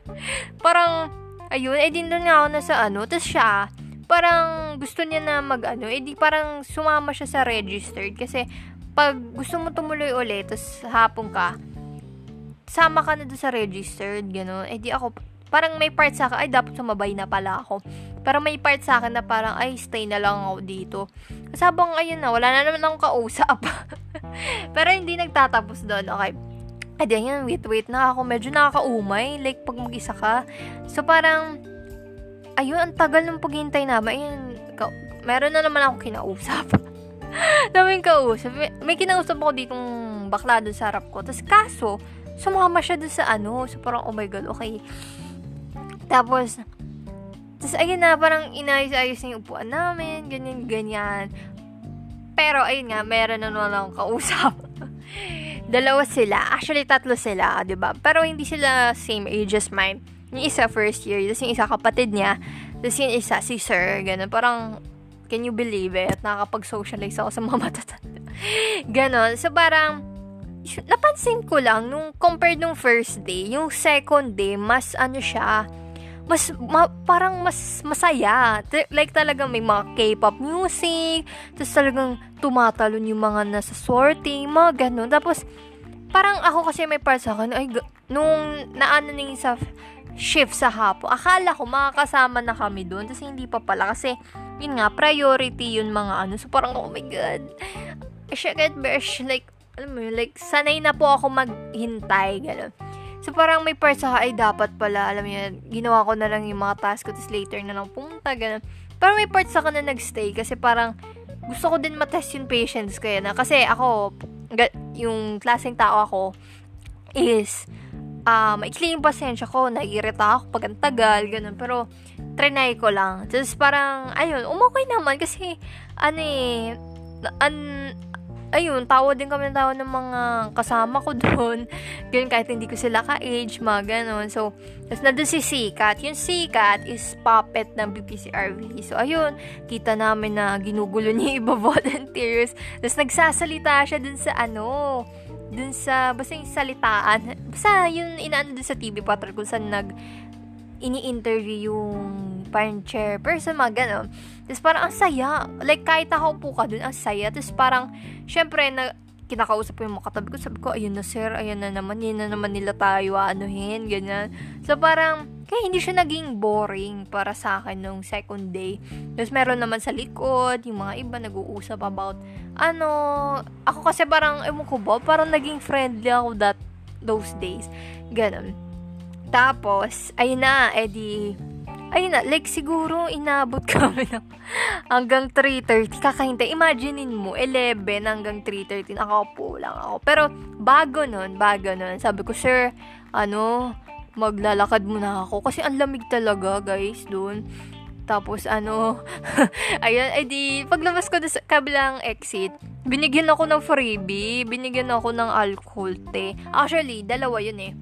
[LAUGHS] parang, ayun, edi doon nga ako na sa ano, tapos siya, parang gusto niya na mag ano, edi parang sumama siya sa registered kasi pag gusto mo tumuloy ulit, tapos hapon ka, sama ka na doon sa registered, gano'n. Eh di ako, parang may part sa akin, ay dapat sumabay na pala ako. Pero may part sa akin na parang, ay stay na lang ako dito. Kasi habang ayun na, wala na naman akong kausap. [LAUGHS] Pero hindi nagtatapos doon, okay. Di yan, wait, wait na ako. Medyo nakakaumay, like pag mag-isa ka. So parang, ayun, ang tagal ng paghintay namin. Ayun, ka- meron na naman ako kinausap. [LAUGHS] Daming kausap. May, may kinausap ako ditong bakla dun sa harap ko. Tapos kaso, sumama siya dun sa ano. So parang, oh my god, okay. Tapos, tapos ayun na, parang inayos-ayos na yung upuan namin, ganyan, ganyan. Pero, ayun nga, meron na naman akong kausap. [LAUGHS] Dalawa sila. Actually, tatlo sila, ba? Pero hindi sila same age as mine yung isa first year, tapos yung isa kapatid niya, tapos yung isa si sir, ganun. Parang, can you believe it? Nakakapag-socialize ako sa mga [LAUGHS] matatanda. ganon. So, parang, napansin ko lang, nung compared nung first day, yung second day, mas ano siya, mas, ma, parang mas masaya. Like talagang may mga K-pop music, tapos talagang tumatalon yung mga nasa sorting, mga ganun. Tapos, parang ako kasi may part sa akin, ay, nung naano na sa shift sa hapon. Akala ko makakasama na kami doon. Kasi hindi pa pala. Kasi, yun nga, priority yun mga ano. So, parang, oh my God. Shit, besh. Like, alam mo like, sanay na po ako maghintay. Ganun. So, parang may part sa, ay, dapat pala, alam mo ginawa ko na lang yung mga task ko, tapos later na lang pumunta, ganun. Pero may part sa na nagstay, kasi parang, gusto ko din matest yung patience kaya na. Kasi ako, yung klaseng tao ako, is, uh, maikli yung pasensya ko, naiirita ako pag ang tagal, ganun. Pero, trinay ko lang. Tapos parang, ayun, umokay naman kasi, ano eh, an, ayun, tawa din kami ng tawa ng mga kasama ko doon. [LAUGHS] Ganun, kahit hindi ko sila ka-age, mga ganun. So, tapos nandun si Sikat. Yung Sikat is puppet ng BPCRV. So, ayun, kita namin na ginugulo niya [LAUGHS] iba volunteers. Tapos nagsasalita siya dun sa ano, dun sa, basta yung salitaan, basta yun inaano dun sa TV Patrol kung saan nag, ini-interview yung parang chairperson, mga gano'n. Tapos parang ang saya. Like, kahit ako po ka dun, ang saya. Tapos parang, syempre, na, kinakausap ko yung mga katabi ko, sabi ko, ayun na sir, ayun na naman, yun na naman nila tayo anuhin, ganyan. So, parang, kaya hindi siya naging boring para sa akin nung second day. Tapos, meron naman sa likod, yung mga iba nag-uusap about, ano, ako kasi parang, ewan ko ba, parang naging friendly ako that, those days. Ganon. Tapos, ayun na, edi, ayun na, like siguro inabot [LAUGHS] kami ng hanggang 3.30 kakahintay. Imaginein mo, 11 hanggang 3.30 nakaupo lang ako. Pero bago nun, bago nun, sabi ko, sir, ano, maglalakad muna ako. Kasi ang lamig talaga, guys, dun. Tapos, ano, [LAUGHS] ayun, edi, paglabas ko sa kabilang exit, binigyan ako ng freebie, binigyan ako ng alcohol te. Actually, dalawa yun eh.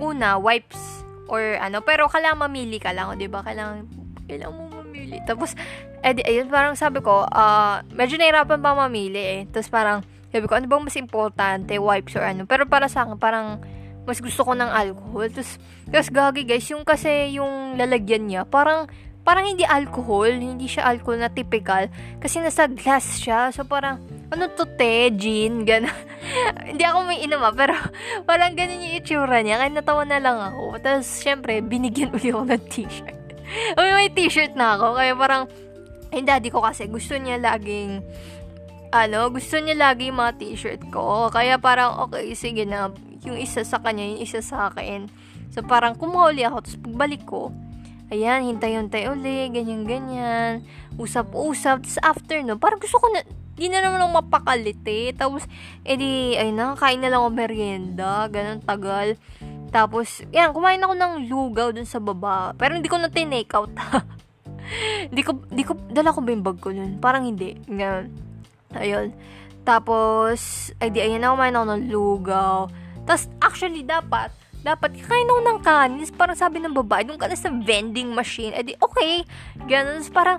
Una, wipes or ano, pero kailangan mamili ka lang, 'di ba? Kailangan kailangan mo mamili. Tapos edi ayun parang sabi ko, uh, medyo nahirapan pa mamili eh. Tapos parang sabi ko, ano bang mas importante, wipes or ano? Pero para sa akin, parang mas gusto ko ng alcohol. Tapos, tapos gagi guys, yung kasi yung lalagyan niya, parang parang hindi alcohol, hindi siya alcohol na typical. Kasi nasa glass siya. So parang, ano to te, gin, gano'n. [LAUGHS] Hindi ako may inuma, pero [LAUGHS] parang ganun yung itsura niya. Kaya natawa na lang ako. Tapos, syempre, binigyan [LAUGHS] uli ako ng t-shirt. Uy, may t-shirt na ako. Kaya parang, yung daddy ko kasi, gusto niya laging, ano, gusto niya lagi yung mga t-shirt ko. Kaya parang, okay, sige na, yung isa sa kanya, yung isa sa akin. So, parang kumuha uli ako. Tapos, pagbalik ko, ayan, hintay-hintay uli, ganyan-ganyan. Usap-usap. Tapos, after no, parang gusto ko na, di na naman ako mapakalite. Tapos, edi, ay na, kain na lang ako merienda. Ganun, tagal. Tapos, yan, kumain ako ng lugaw dun sa baba. Pero hindi ko na tinake out. [LAUGHS] Hindi ko, hindi ko, dala ko ba yung bag ko nun? Parang hindi. Ganun. Ayun. Tapos, ay di, ayan na, kumain ako ng lugaw. Tapos, actually, dapat, dapat kain ako ng kanis. Parang sabi ng babae, doon ka sa vending machine. Eh okay. Ganun. Tapos parang,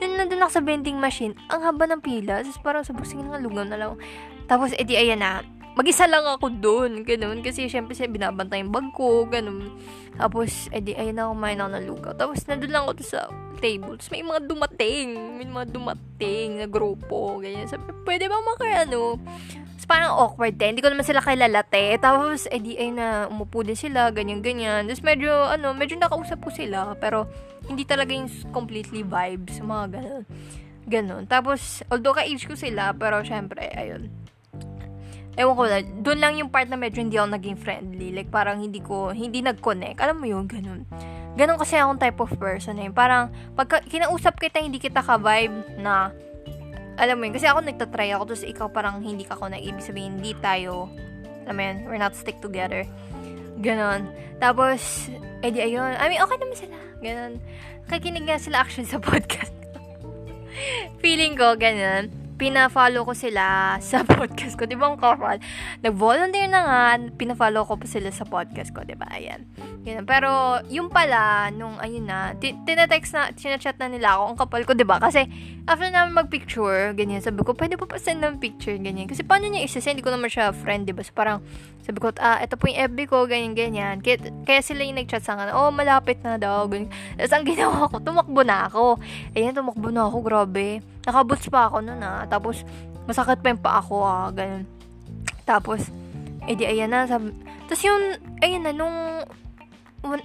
dun na dun ako sa vending machine. Ang haba ng pila. Tapos parang sabi, sige nga, lugaw na lang. Tapos, edi, ayan na. Mag-isa lang ako doon. Ganun. Kasi, syempre, siya binabantay yung bag ko. Ganun. Tapos, edi, ayan na, kumain ako ng lugaw. Tapos, nandun lang ako sa table. Tapos, may mga dumating. May mga dumating na grupo. Ganyan. Sabi, pwede ba maka, ano, parang awkward din. Hindi ko naman sila kilala te. Tapos, edi ay na umupo din sila, ganyan-ganyan. Tapos medyo, ano, medyo nakausap ko sila. Pero, hindi talaga yung completely vibes. Mga ganun. Ganun. Tapos, although ka-age ko sila, pero syempre, ayun. Ewan ko na, doon lang yung part na medyo hindi ako naging friendly. Like, parang hindi ko, hindi nag-connect. Alam mo yun, ganun. Ganun kasi akong type of person eh. Parang, pag kinausap kita, hindi kita ka-vibe na, alam mo yun, kasi ako nagtatry ako, tapos ikaw parang hindi ka ako na ibig sabihin, hindi tayo, alam mo yun, we're not stick together. Ganon. Tapos, edi ayun, I mean, okay naman sila. Ganon. Kakinig nga sila actually sa [LAUGHS] podcast. Feeling ko, ganon. Pina-follow ko sila sa [LAUGHS] podcast ko. Di ba ang kapal? Nag-volunteer na nga, pina-follow ko pa sila sa podcast ko. Di ba? Ayan. Ganun. Pero, yung pala, nung, ayun na, tinetext na, sinachat na nila ako, ang kapal ko, di ba? Kasi, after namin mag-picture, ganyan, sabi ko, pwede pa pa send ng picture, ganyan. Kasi, paano niya isa-send? Hindi ko naman siya friend, di ba? So, parang, sabi ko, ah, ito po yung FB ko, ganyan, ganyan. Kaya, kaya sila yung nag-chat sa akin, oh, malapit na daw, ganyan. Tapos, ang ginawa ko, tumakbo na ako. Ayan, tumakbo na ako, grabe. Nakabuts pa ako nun, ah. Tapos, masakit pa yung pa ako, ah, ganyan. Tapos, edi, ayan na, sabi, tapos yung, ayan na, nung,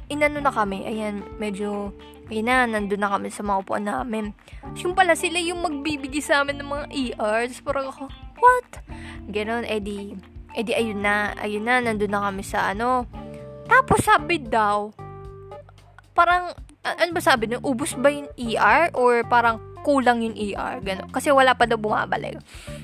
inano na kami, ayan, medyo, ayun na, nandun na kami sa mga upuan namin. Tapos yung pala, sila yung magbibigay sa amin ng mga ER. Tapos parang ako, what? Ganon, edi, edi ayun na, ayun na, nandun na kami sa ano. Tapos sabi daw, parang, ano ba sabi nung, ubus ba yung ER? Or parang kulang yung ER, gano'n. Kasi wala pa daw bumabalik.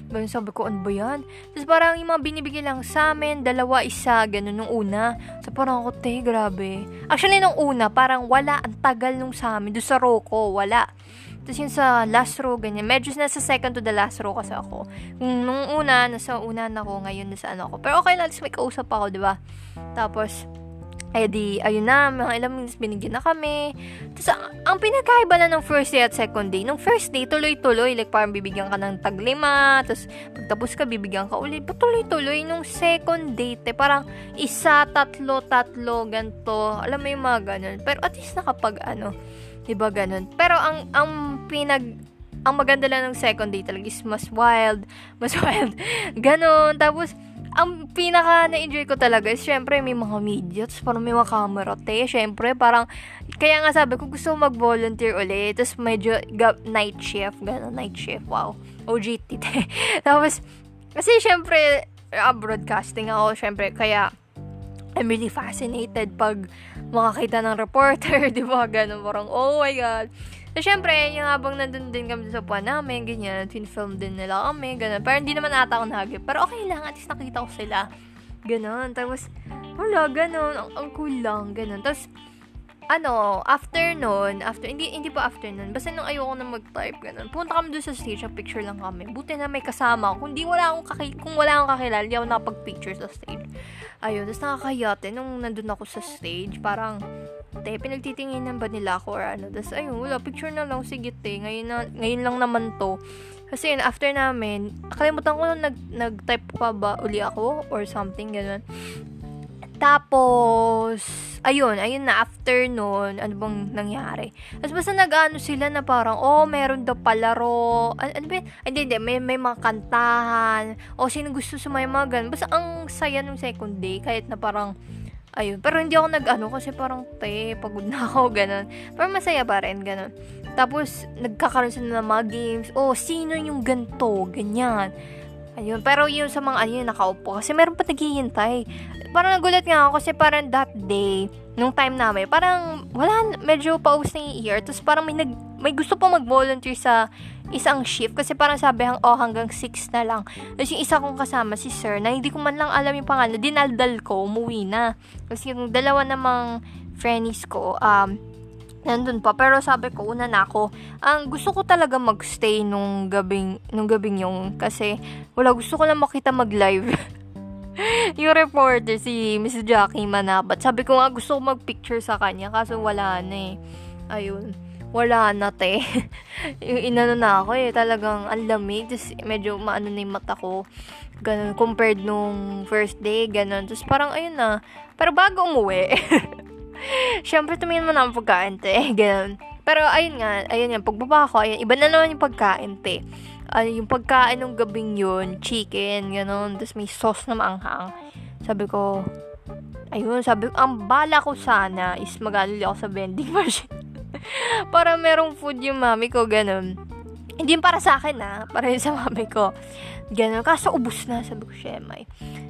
Ganun sabi ko, ano ba yan? Tapos parang yung mga binibigay lang sa amin, dalawa, isa, gano'n nung una. So parang ako, te, grabe. Actually, nung una, parang wala, ang tagal nung sa amin. Doon sa row ko, wala. Tapos yung sa last row, ganyan. Medyo nasa second to the last row kasi ako. Nung una, nasa una na ako, ngayon nasa ano ako. Pero okay lang, may kausap ako, di ba? Tapos, eh di, ayun na, mga ilang minutes binigyan na kami. Tapos, ang, ang pinagkaiba na ng first day at second day, nung first day, tuloy-tuloy, like parang bibigyan ka ng taglima, tapos pagtapos ka, bibigyan ka ulit. But tuloy-tuloy, nung second date, eh, parang isa, tatlo, tatlo, ganto. Alam mo yung mga ganun. Pero at least nakapag, ano, diba ganun. Pero ang, ang pinag, ang maganda lang ng second day talaga is mas wild, mas [LAUGHS] wild. Ganon. Tapos, ang pinaka na-enjoy ko talaga is syempre may mga media, tapos parang may mga camera, te. Syempre, parang, kaya nga sabi ko gusto mag-volunteer ulit, tapos medyo ga- night shift, gano'n, night shift, wow. OGT, te. [LAUGHS] tapos, kasi syempre, uh, broadcasting ako, syempre, kaya, I'm really fascinated pag makakita ng reporter, [LAUGHS] di ba? Ganun, parang, oh my God. So, syempre, yung habang nandun din kami sa puwan namin, ganyan, film din nila kami, ganun. Pero hindi naman ata ako nahagip. Pero okay lang, at least nakita ko sila. Ganun. Tapos, wala, ganun. Ang, ang cool lang, ganun. Tapos, ano, after nun, after, hindi, hindi pa after nun, basta nung ayoko na mag-type, ganun. Punta kami doon sa stage, ang picture lang kami. Buti na may kasama. Kung di wala akong kaki, kung wala akong kakilala, hindi ako nakapag-picture sa stage. Ayun, tapos nakakayate, nung nandun ako sa stage, parang, te, pinagtitinginan ba nila ako or ano. Tapos, ayun, wala, picture na lang, sige te, ngayon, na, ngayon lang naman to. Kasi yun, after namin, kalimutan ko nung nag, nag-type pa ba uli ako or something, ganun. Tapos, ayun, ayun na, after nun, ano bang nangyari? Tapos basta nag-ano sila na parang, oh, meron daw palaro, ano, ano ba Hindi, hindi, may, may mga kantahan, o oh, sino gusto sumaya mga ganun. Basta ang saya nung second day, kahit na parang, ayun. Pero hindi ako nag-ano kasi parang, te, pagod na ako, [LAUGHS] ganun. Pero masaya pa rin, ganun. Tapos, nagkakaroon sila ng mga games. Oh, sino yung ganto? Ganyan. Ayun. Pero yun sa mga, ayun, nakaupo. Kasi meron pa naghihintay. Parang nagulat nga ako kasi parang that day, nung time namin, parang wala, medyo paus na yung year. Tapos parang may, nag, may gusto pa mag-volunteer sa isang shift kasi parang sabi hang oh hanggang 6 na lang. Tapos yung isa kong kasama si sir na hindi ko man lang alam yung pangalan, dinaldal ko, umuwi na. Kasi yung dalawa namang friends ko, um, nandun pa. Pero sabi ko, una na ako, ang gusto ko talaga magstay nung gabing, nung gabing yung, kasi, wala, gusto ko lang makita mag-live. [LAUGHS] [LAUGHS] yung reporter, si Miss Jackie Manabat. Sabi ko nga, gusto ko mag-picture sa kanya, kaso wala na eh. Ayun wala na te. [LAUGHS] yung inano na ako eh, talagang ang lamig. Tapos medyo maano na yung mata ko. Ganun, compared nung first day, ganun. Tapos parang ayun na. Pero bago umuwi, [LAUGHS] syempre tumingin mo na ang pagkain te. Ganun. Pero ayun nga, ayun nga, pagbaba ko, ayun, iba na naman yung pagkain te. Uh, yung pagkain ng gabing yun, chicken, ganun. Tapos may sauce na maanghang. Sabi ko, ayun, sabi ko, ang bala ko sana is mag-alili ako sa vending [LAUGHS] machine. para merong food yung mami ko, ganun. Hindi para sa akin ha, para yun sa mami ko. Ganun. Kaso ubus na, sabi ko, Shemay.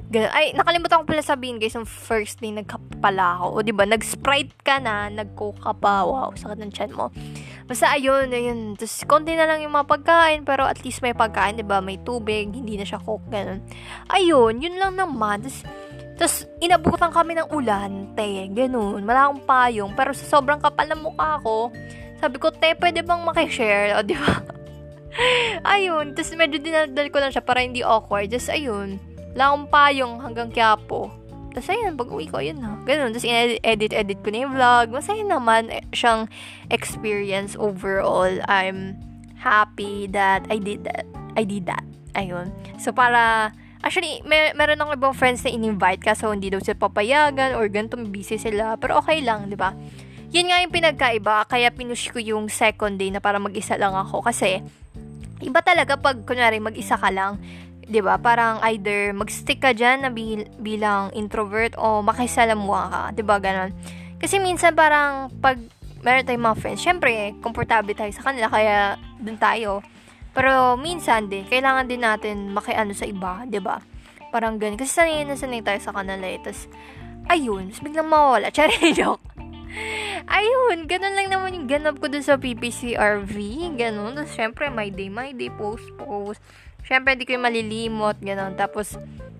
Ganun. Ay, nakalimutan ko pala sabihin guys, yung first day nagkapala ako. O diba, nag-sprite ka na, nag-coke ka pa, wow, sakit ng chan mo. Basta ayun, ayun. Tapos, konti na lang yung mga pagkain, pero at least may pagkain, diba? May tubig, hindi na siya coke, ganun. Ayun, yun lang naman. Tapos, tapos, inabutan kami ng ulan, te, ganun. Wala akong payong. Pero sa sobrang kapal ng mukha ko, sabi ko, te, pwede bang makishare? O, di ba? [LAUGHS] ayun. Tapos, medyo dinaldal ko lang siya para hindi awkward. Tapos, ayun. Wala akong payong hanggang Quiapo. Tapos, ayun, pag uwi ko, ayun na. Ganun. Tapos, edit-edit ko na yung vlog. Masaya naman eh, siyang experience overall. I'm happy that I did that. I did that. Ayun. So, para Actually, mer meron akong ibang friends na in-invite kaso hindi daw sila papayagan or ganito, busy sila. Pero okay lang, di ba? Yun nga yung pinagkaiba, kaya pinush ko yung second day na para mag-isa lang ako. Kasi, iba talaga pag, kunwari, mag-isa ka lang. 'Di ba? Parang either mag-stick ka diyan na bil- bilang introvert o makisalamuha ka, 'di ba? Ganon. Kasi minsan parang pag meron tayong mga friends, syempre, komportable tayo sa kanila kaya dun tayo. Pero minsan din, kailangan din natin makiano sa iba, 'di ba? Parang ganun. Kasi sanay na sanay tayo sa kanila eh. Tapos, ayun, tapos biglang mawala. [LAUGHS] Cherry joke. ayun, ganun lang naman yung ganap ko dun sa PPCRV. Ganun. Tapos, syempre, my day, my day, post, post. Syempre, hindi ko yung malilimot, ganun. Tapos,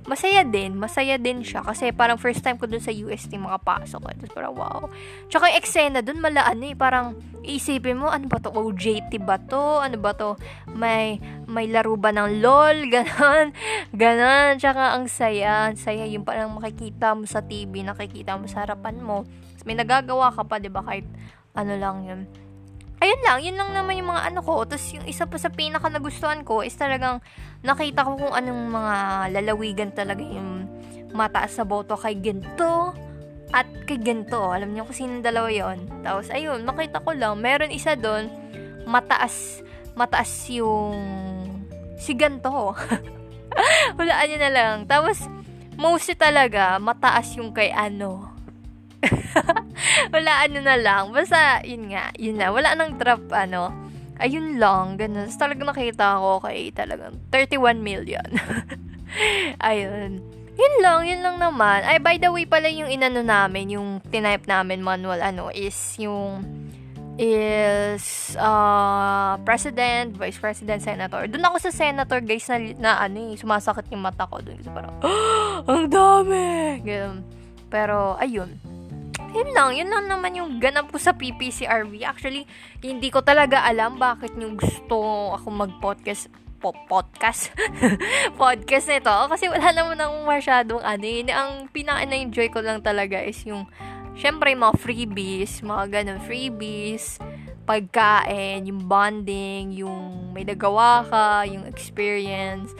masaya din, masaya din siya. Kasi parang first time ko dun sa UST makapasok. Eh. Tapos parang wow. Tsaka yung eksena dun, malaan eh. Parang isipin mo, ano ba to? OJT ba to? Ano ba to? May, may laro ba ng LOL? [LAUGHS] Ganon. Ganon. Tsaka ang saya. Ang saya yung parang makikita mo sa TV, nakikita mo sa harapan mo. Tapos may nagagawa ka pa, di ba? Kahit ano lang yun ayun lang, yun lang naman yung mga ano ko. Tapos yung isa pa sa pinaka nagustuhan ko is talagang nakita ko kung anong mga lalawigan talaga yung mataas sa boto kay Gento at kay Gento. Alam niyo kung sino dalawa yon Tapos ayun, makita ko lang, meron isa doon mataas mataas yung si ganto. [LAUGHS] Hulaan nyo na lang. Tapos, mostly talaga, mataas yung kay ano. [LAUGHS] wala ano na lang. Basta, yun nga, yun na. Wala nang drop, ano. Ayun lang, ganun. Tapos talagang nakita ko kay talagang 31 million. [LAUGHS] Ayun. Yun lang, yun lang naman. Ay, by the way pala yung inano namin, yung tinype namin manual, ano, is yung is uh, president, vice president, senator. Doon ako sa senator, guys, na, na ano eh, sumasakit yung mata ko doon. Kasi parang, oh, [GASPS] ang dami! Ganun. Pero, ayun. Yun lang, yun lang naman yung ganap ko sa PPCRV. Actually, hindi ko talaga alam bakit nyo gusto ako mag-podcast po podcast [LAUGHS] podcast nito kasi wala naman akong masyadong ano yun. ang pinaka-enjoy ko lang talaga is yung syempre, mga freebies, mga ganun, freebies, pagkain, yung bonding, yung may nagawa ka, yung experience,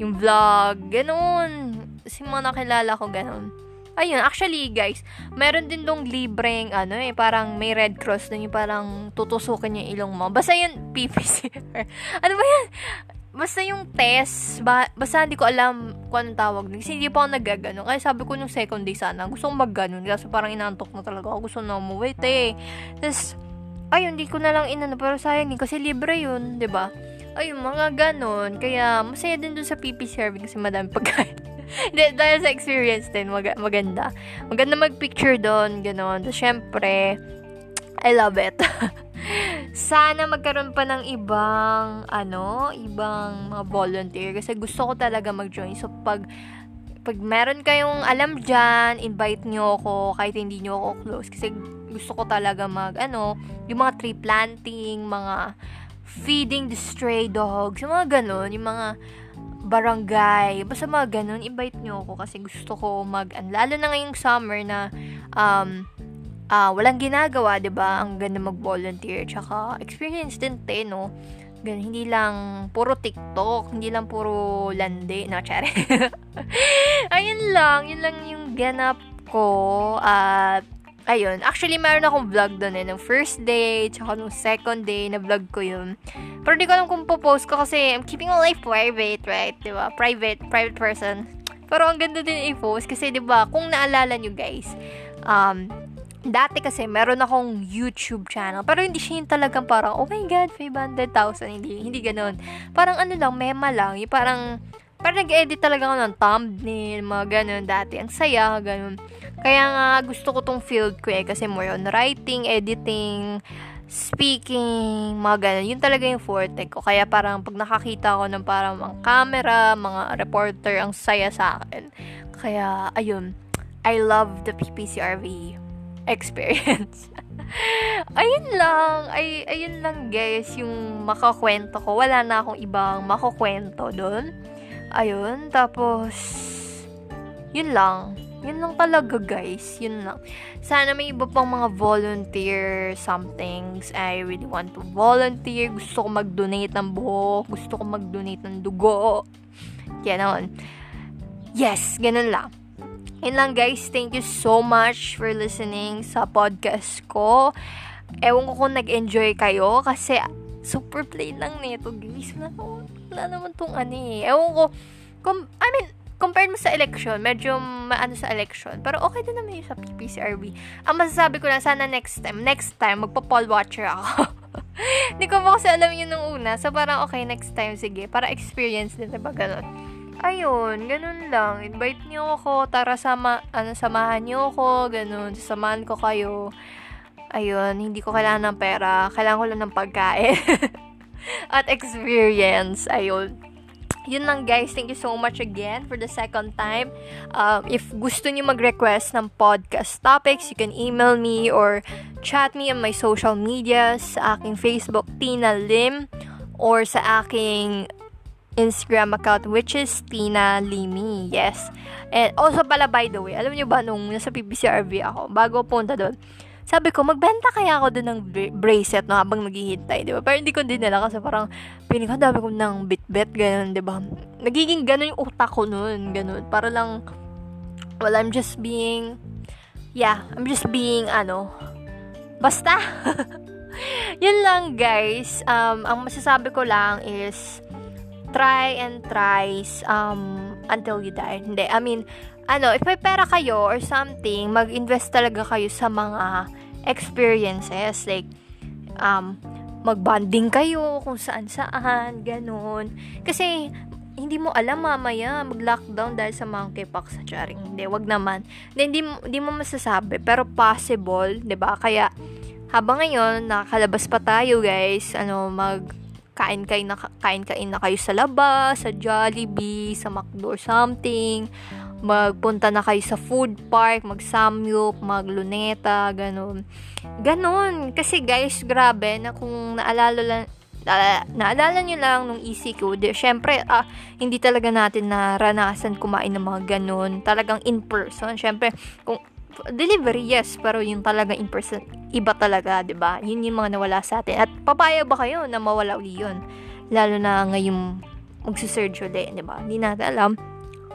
yung vlog, ganun. Kasi mga nakilala ko, ganun. Ayun, actually, guys, meron din dong libreng, ano eh, parang may Red Cross na yung parang tutusukin yung ilong mo. Basta yun, [LAUGHS] PPCR. ano ba yan? basta yung test, ba, basta hindi ko alam kung anong tawag nun. Kasi hindi pa ako nagagano. Kaya sabi ko nung second day sana, gusto kong magganon. Kasi parang inantok na talaga ako. Gusto na umuwi, te. Tapos, ayun, hindi ko na lang inano. Pero sayang din, kasi libre yun, ba diba? Ayun, mga ganon. Kaya, masaya din dun sa PP serving kasi madami [LAUGHS] pagkain. Hindi, dahil sa experience din, mag- maganda. Maganda mag-picture doon, ganon. Tapos, syempre, I love it. [LAUGHS] Sana magkaroon pa ng ibang, ano, ibang mga volunteer. Kasi gusto ko talaga mag-join. So, pag, pag meron kayong alam dyan, invite nyo ako kahit hindi nyo ako close. Kasi gusto ko talaga mag, ano, yung mga tree planting, mga feeding the stray dogs, yung mga ganun, yung mga barangay, basta mga ganun, invite nyo ako kasi gusto ko mag, lalo na ngayong summer na, um, uh, walang ginagawa, 'di ba? Ang ganda mag-volunteer tsaka experience din 'te, no? Gan hindi lang puro TikTok, hindi lang puro lande, no, chare. [LAUGHS] ayun lang, yun lang yung ganap ko at uh, ayun, actually meron akong vlog doon eh, ng first day, tsaka nung second day, na vlog ko yun. Pero di ko alam kung po-post ko kasi I'm keeping my life private, right? Di ba? Private, private person. Pero ang ganda din i-post kasi di ba, kung naalala nyo guys, um, dati kasi meron akong YouTube channel pero hindi siya yung talagang parang oh my god 500,000 hindi hindi ganoon parang ano lang mema lang yung parang parang nag-edit talaga ako ng thumbnail mga ganun dati ang saya ganun kaya nga gusto ko tong field ko eh kasi more on writing editing speaking, mga ganun. Yun talaga yung forte ko. Kaya parang pag nakakita ko ng parang mga camera, mga reporter, ang saya sa akin. Kaya, ayun. I love the PPCRV experience. [LAUGHS] ayun lang. Ay, ayun lang guys, yung makakwento ko. Wala na akong ibang makakwento doon. Ayun, tapos yun lang. Yun lang talaga guys. Yun lang. Sana may iba pang mga volunteer somethings. I really want to volunteer. Gusto ko mag-donate ng buhok. Gusto ko mag-donate ng dugo. Ganon. Yes, ganun lang. Yun lang guys, thank you so much for listening sa podcast ko. Ewan ko kung nag-enjoy kayo kasi super plain lang nito guys. Wala, wala naman tong ano eh. Ewan ko, com- I mean, compared mo sa election, medyo maano sa election. Pero okay din naman yung sa PPCRB. Ang masasabi ko lang, sana next time, next time, magpa-poll watcher ako. [LAUGHS] Hindi ko mo kasi alam yun nung una. So, parang okay, next time, sige. Para experience din, diba, ganun ayun, ganun lang. Invite niyo ako, tara sama, ano, samahan niyo ako, ganun, samahan ko kayo. Ayun, hindi ko kailangan ng pera, kailangan ko lang ng pagkain. [LAUGHS] At experience, ayun. Yun lang guys, thank you so much again for the second time. Um, if gusto niyo mag-request ng podcast topics, you can email me or chat me on my social media sa aking Facebook, Tina Lim, or sa aking Instagram account which is Tina Limi. Yes. And also pala by the way, alam niyo ba nung nasa PBCRV ako, bago punta doon, sabi ko, magbenta kaya ako doon ng bracelet no, habang naghihintay, di ba? Pero hindi ko din nila kasi parang piling ko dami ko ng bit-bit, ganun, di ba? Nagiging ganun yung utak ko noon, ganun. Para lang, well, I'm just being, yeah, I'm just being, ano, basta. [LAUGHS] yun lang guys. Um, ang masasabi ko lang is try and tries um, until you die. Hindi, I mean, ano, if may pera kayo or something, mag-invest talaga kayo sa mga experiences. Like, um, magbanding kayo kung saan saan, ganun. Kasi, hindi mo alam mamaya mag-lockdown dahil sa monkeypox sa charing. Hindi, wag naman. Hindi, hindi mo masasabi, pero possible, 'di ba? Kaya habang ngayon nakakalabas pa tayo, guys, ano, mag kain kain na kain kain na kayo sa labas, sa Jollibee, sa McDo or something. Magpunta na kayo sa food park, mag-samyup, mag-luneta, ganun. Ganun. Kasi guys, grabe na kung naalala lang, na, naalala nyo lang nung ECQ, di, syempre, ah, hindi talaga natin naranasan kumain ng mga ganun. Talagang in person. Syempre, kung delivery, yes, pero yung talaga in person, iba talaga, 'di ba Yun yung mga nawala sa atin. At papaya ba kayo na mawala uli yun? Lalo na ngayong magsisurge uli, 'di ba Hindi natin alam.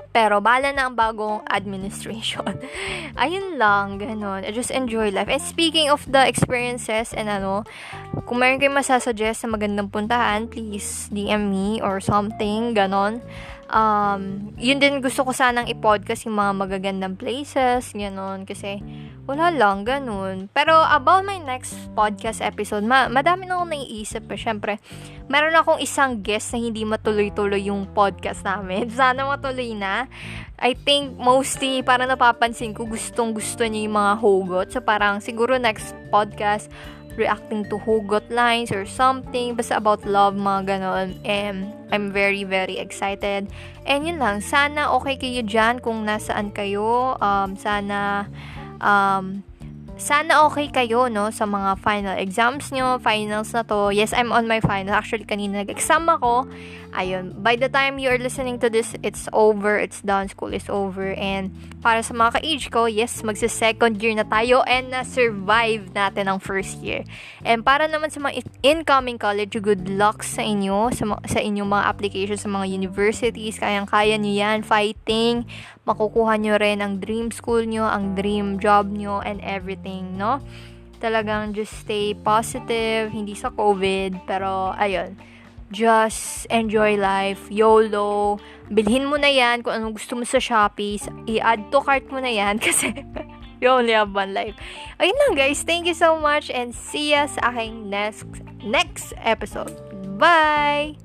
Pero bala na ang bagong administration. [LAUGHS] Ayun lang, ganun. I just enjoy life. And speaking of the experiences and ano, kung meron kayong masasuggest na magandang puntahan, please DM me or something, ganon. Um, yun din gusto ko sanang i-podcast yung mga magagandang places, ganon. Kasi, wala lang, ganun. Pero about my next podcast episode, ma madami na akong naiisip. Eh. Siyempre, meron akong isang guest na hindi matuloy-tuloy yung podcast namin. [LAUGHS] Sana matuloy na. I think mostly, parang napapansin ko, gustong gusto niya yung mga hugot. So, parang siguro next podcast, reacting to hugot lines or something. Basta about love, mga ganon. And I'm very, very excited. And yun lang, sana okay kayo dyan kung nasaan kayo. Um, sana um, sana okay kayo, no, sa mga final exams nyo, finals na to. Yes, I'm on my final. Actually, kanina nag-exam ako. Ayun, by the time you're listening to this, it's over, it's done, school is over. And para sa mga ka-age ko, yes, magsa-second year na tayo and na-survive natin ang first year. And para naman sa mga incoming college, good luck sa inyo, sa, sa inyong mga applications sa mga universities. Kayang-kaya nyo yan, fighting. Makukuha nyo rin ang dream school nyo, ang dream job nyo, and everything, no? Talagang just stay positive, hindi sa COVID, pero ayun just enjoy life, YOLO, bilhin mo na yan kung anong gusto mo sa Shopee, i-add to cart mo na yan [LAUGHS] kasi you only have one life. Ayun lang guys, thank you so much and see ya sa aking next, next episode. Bye!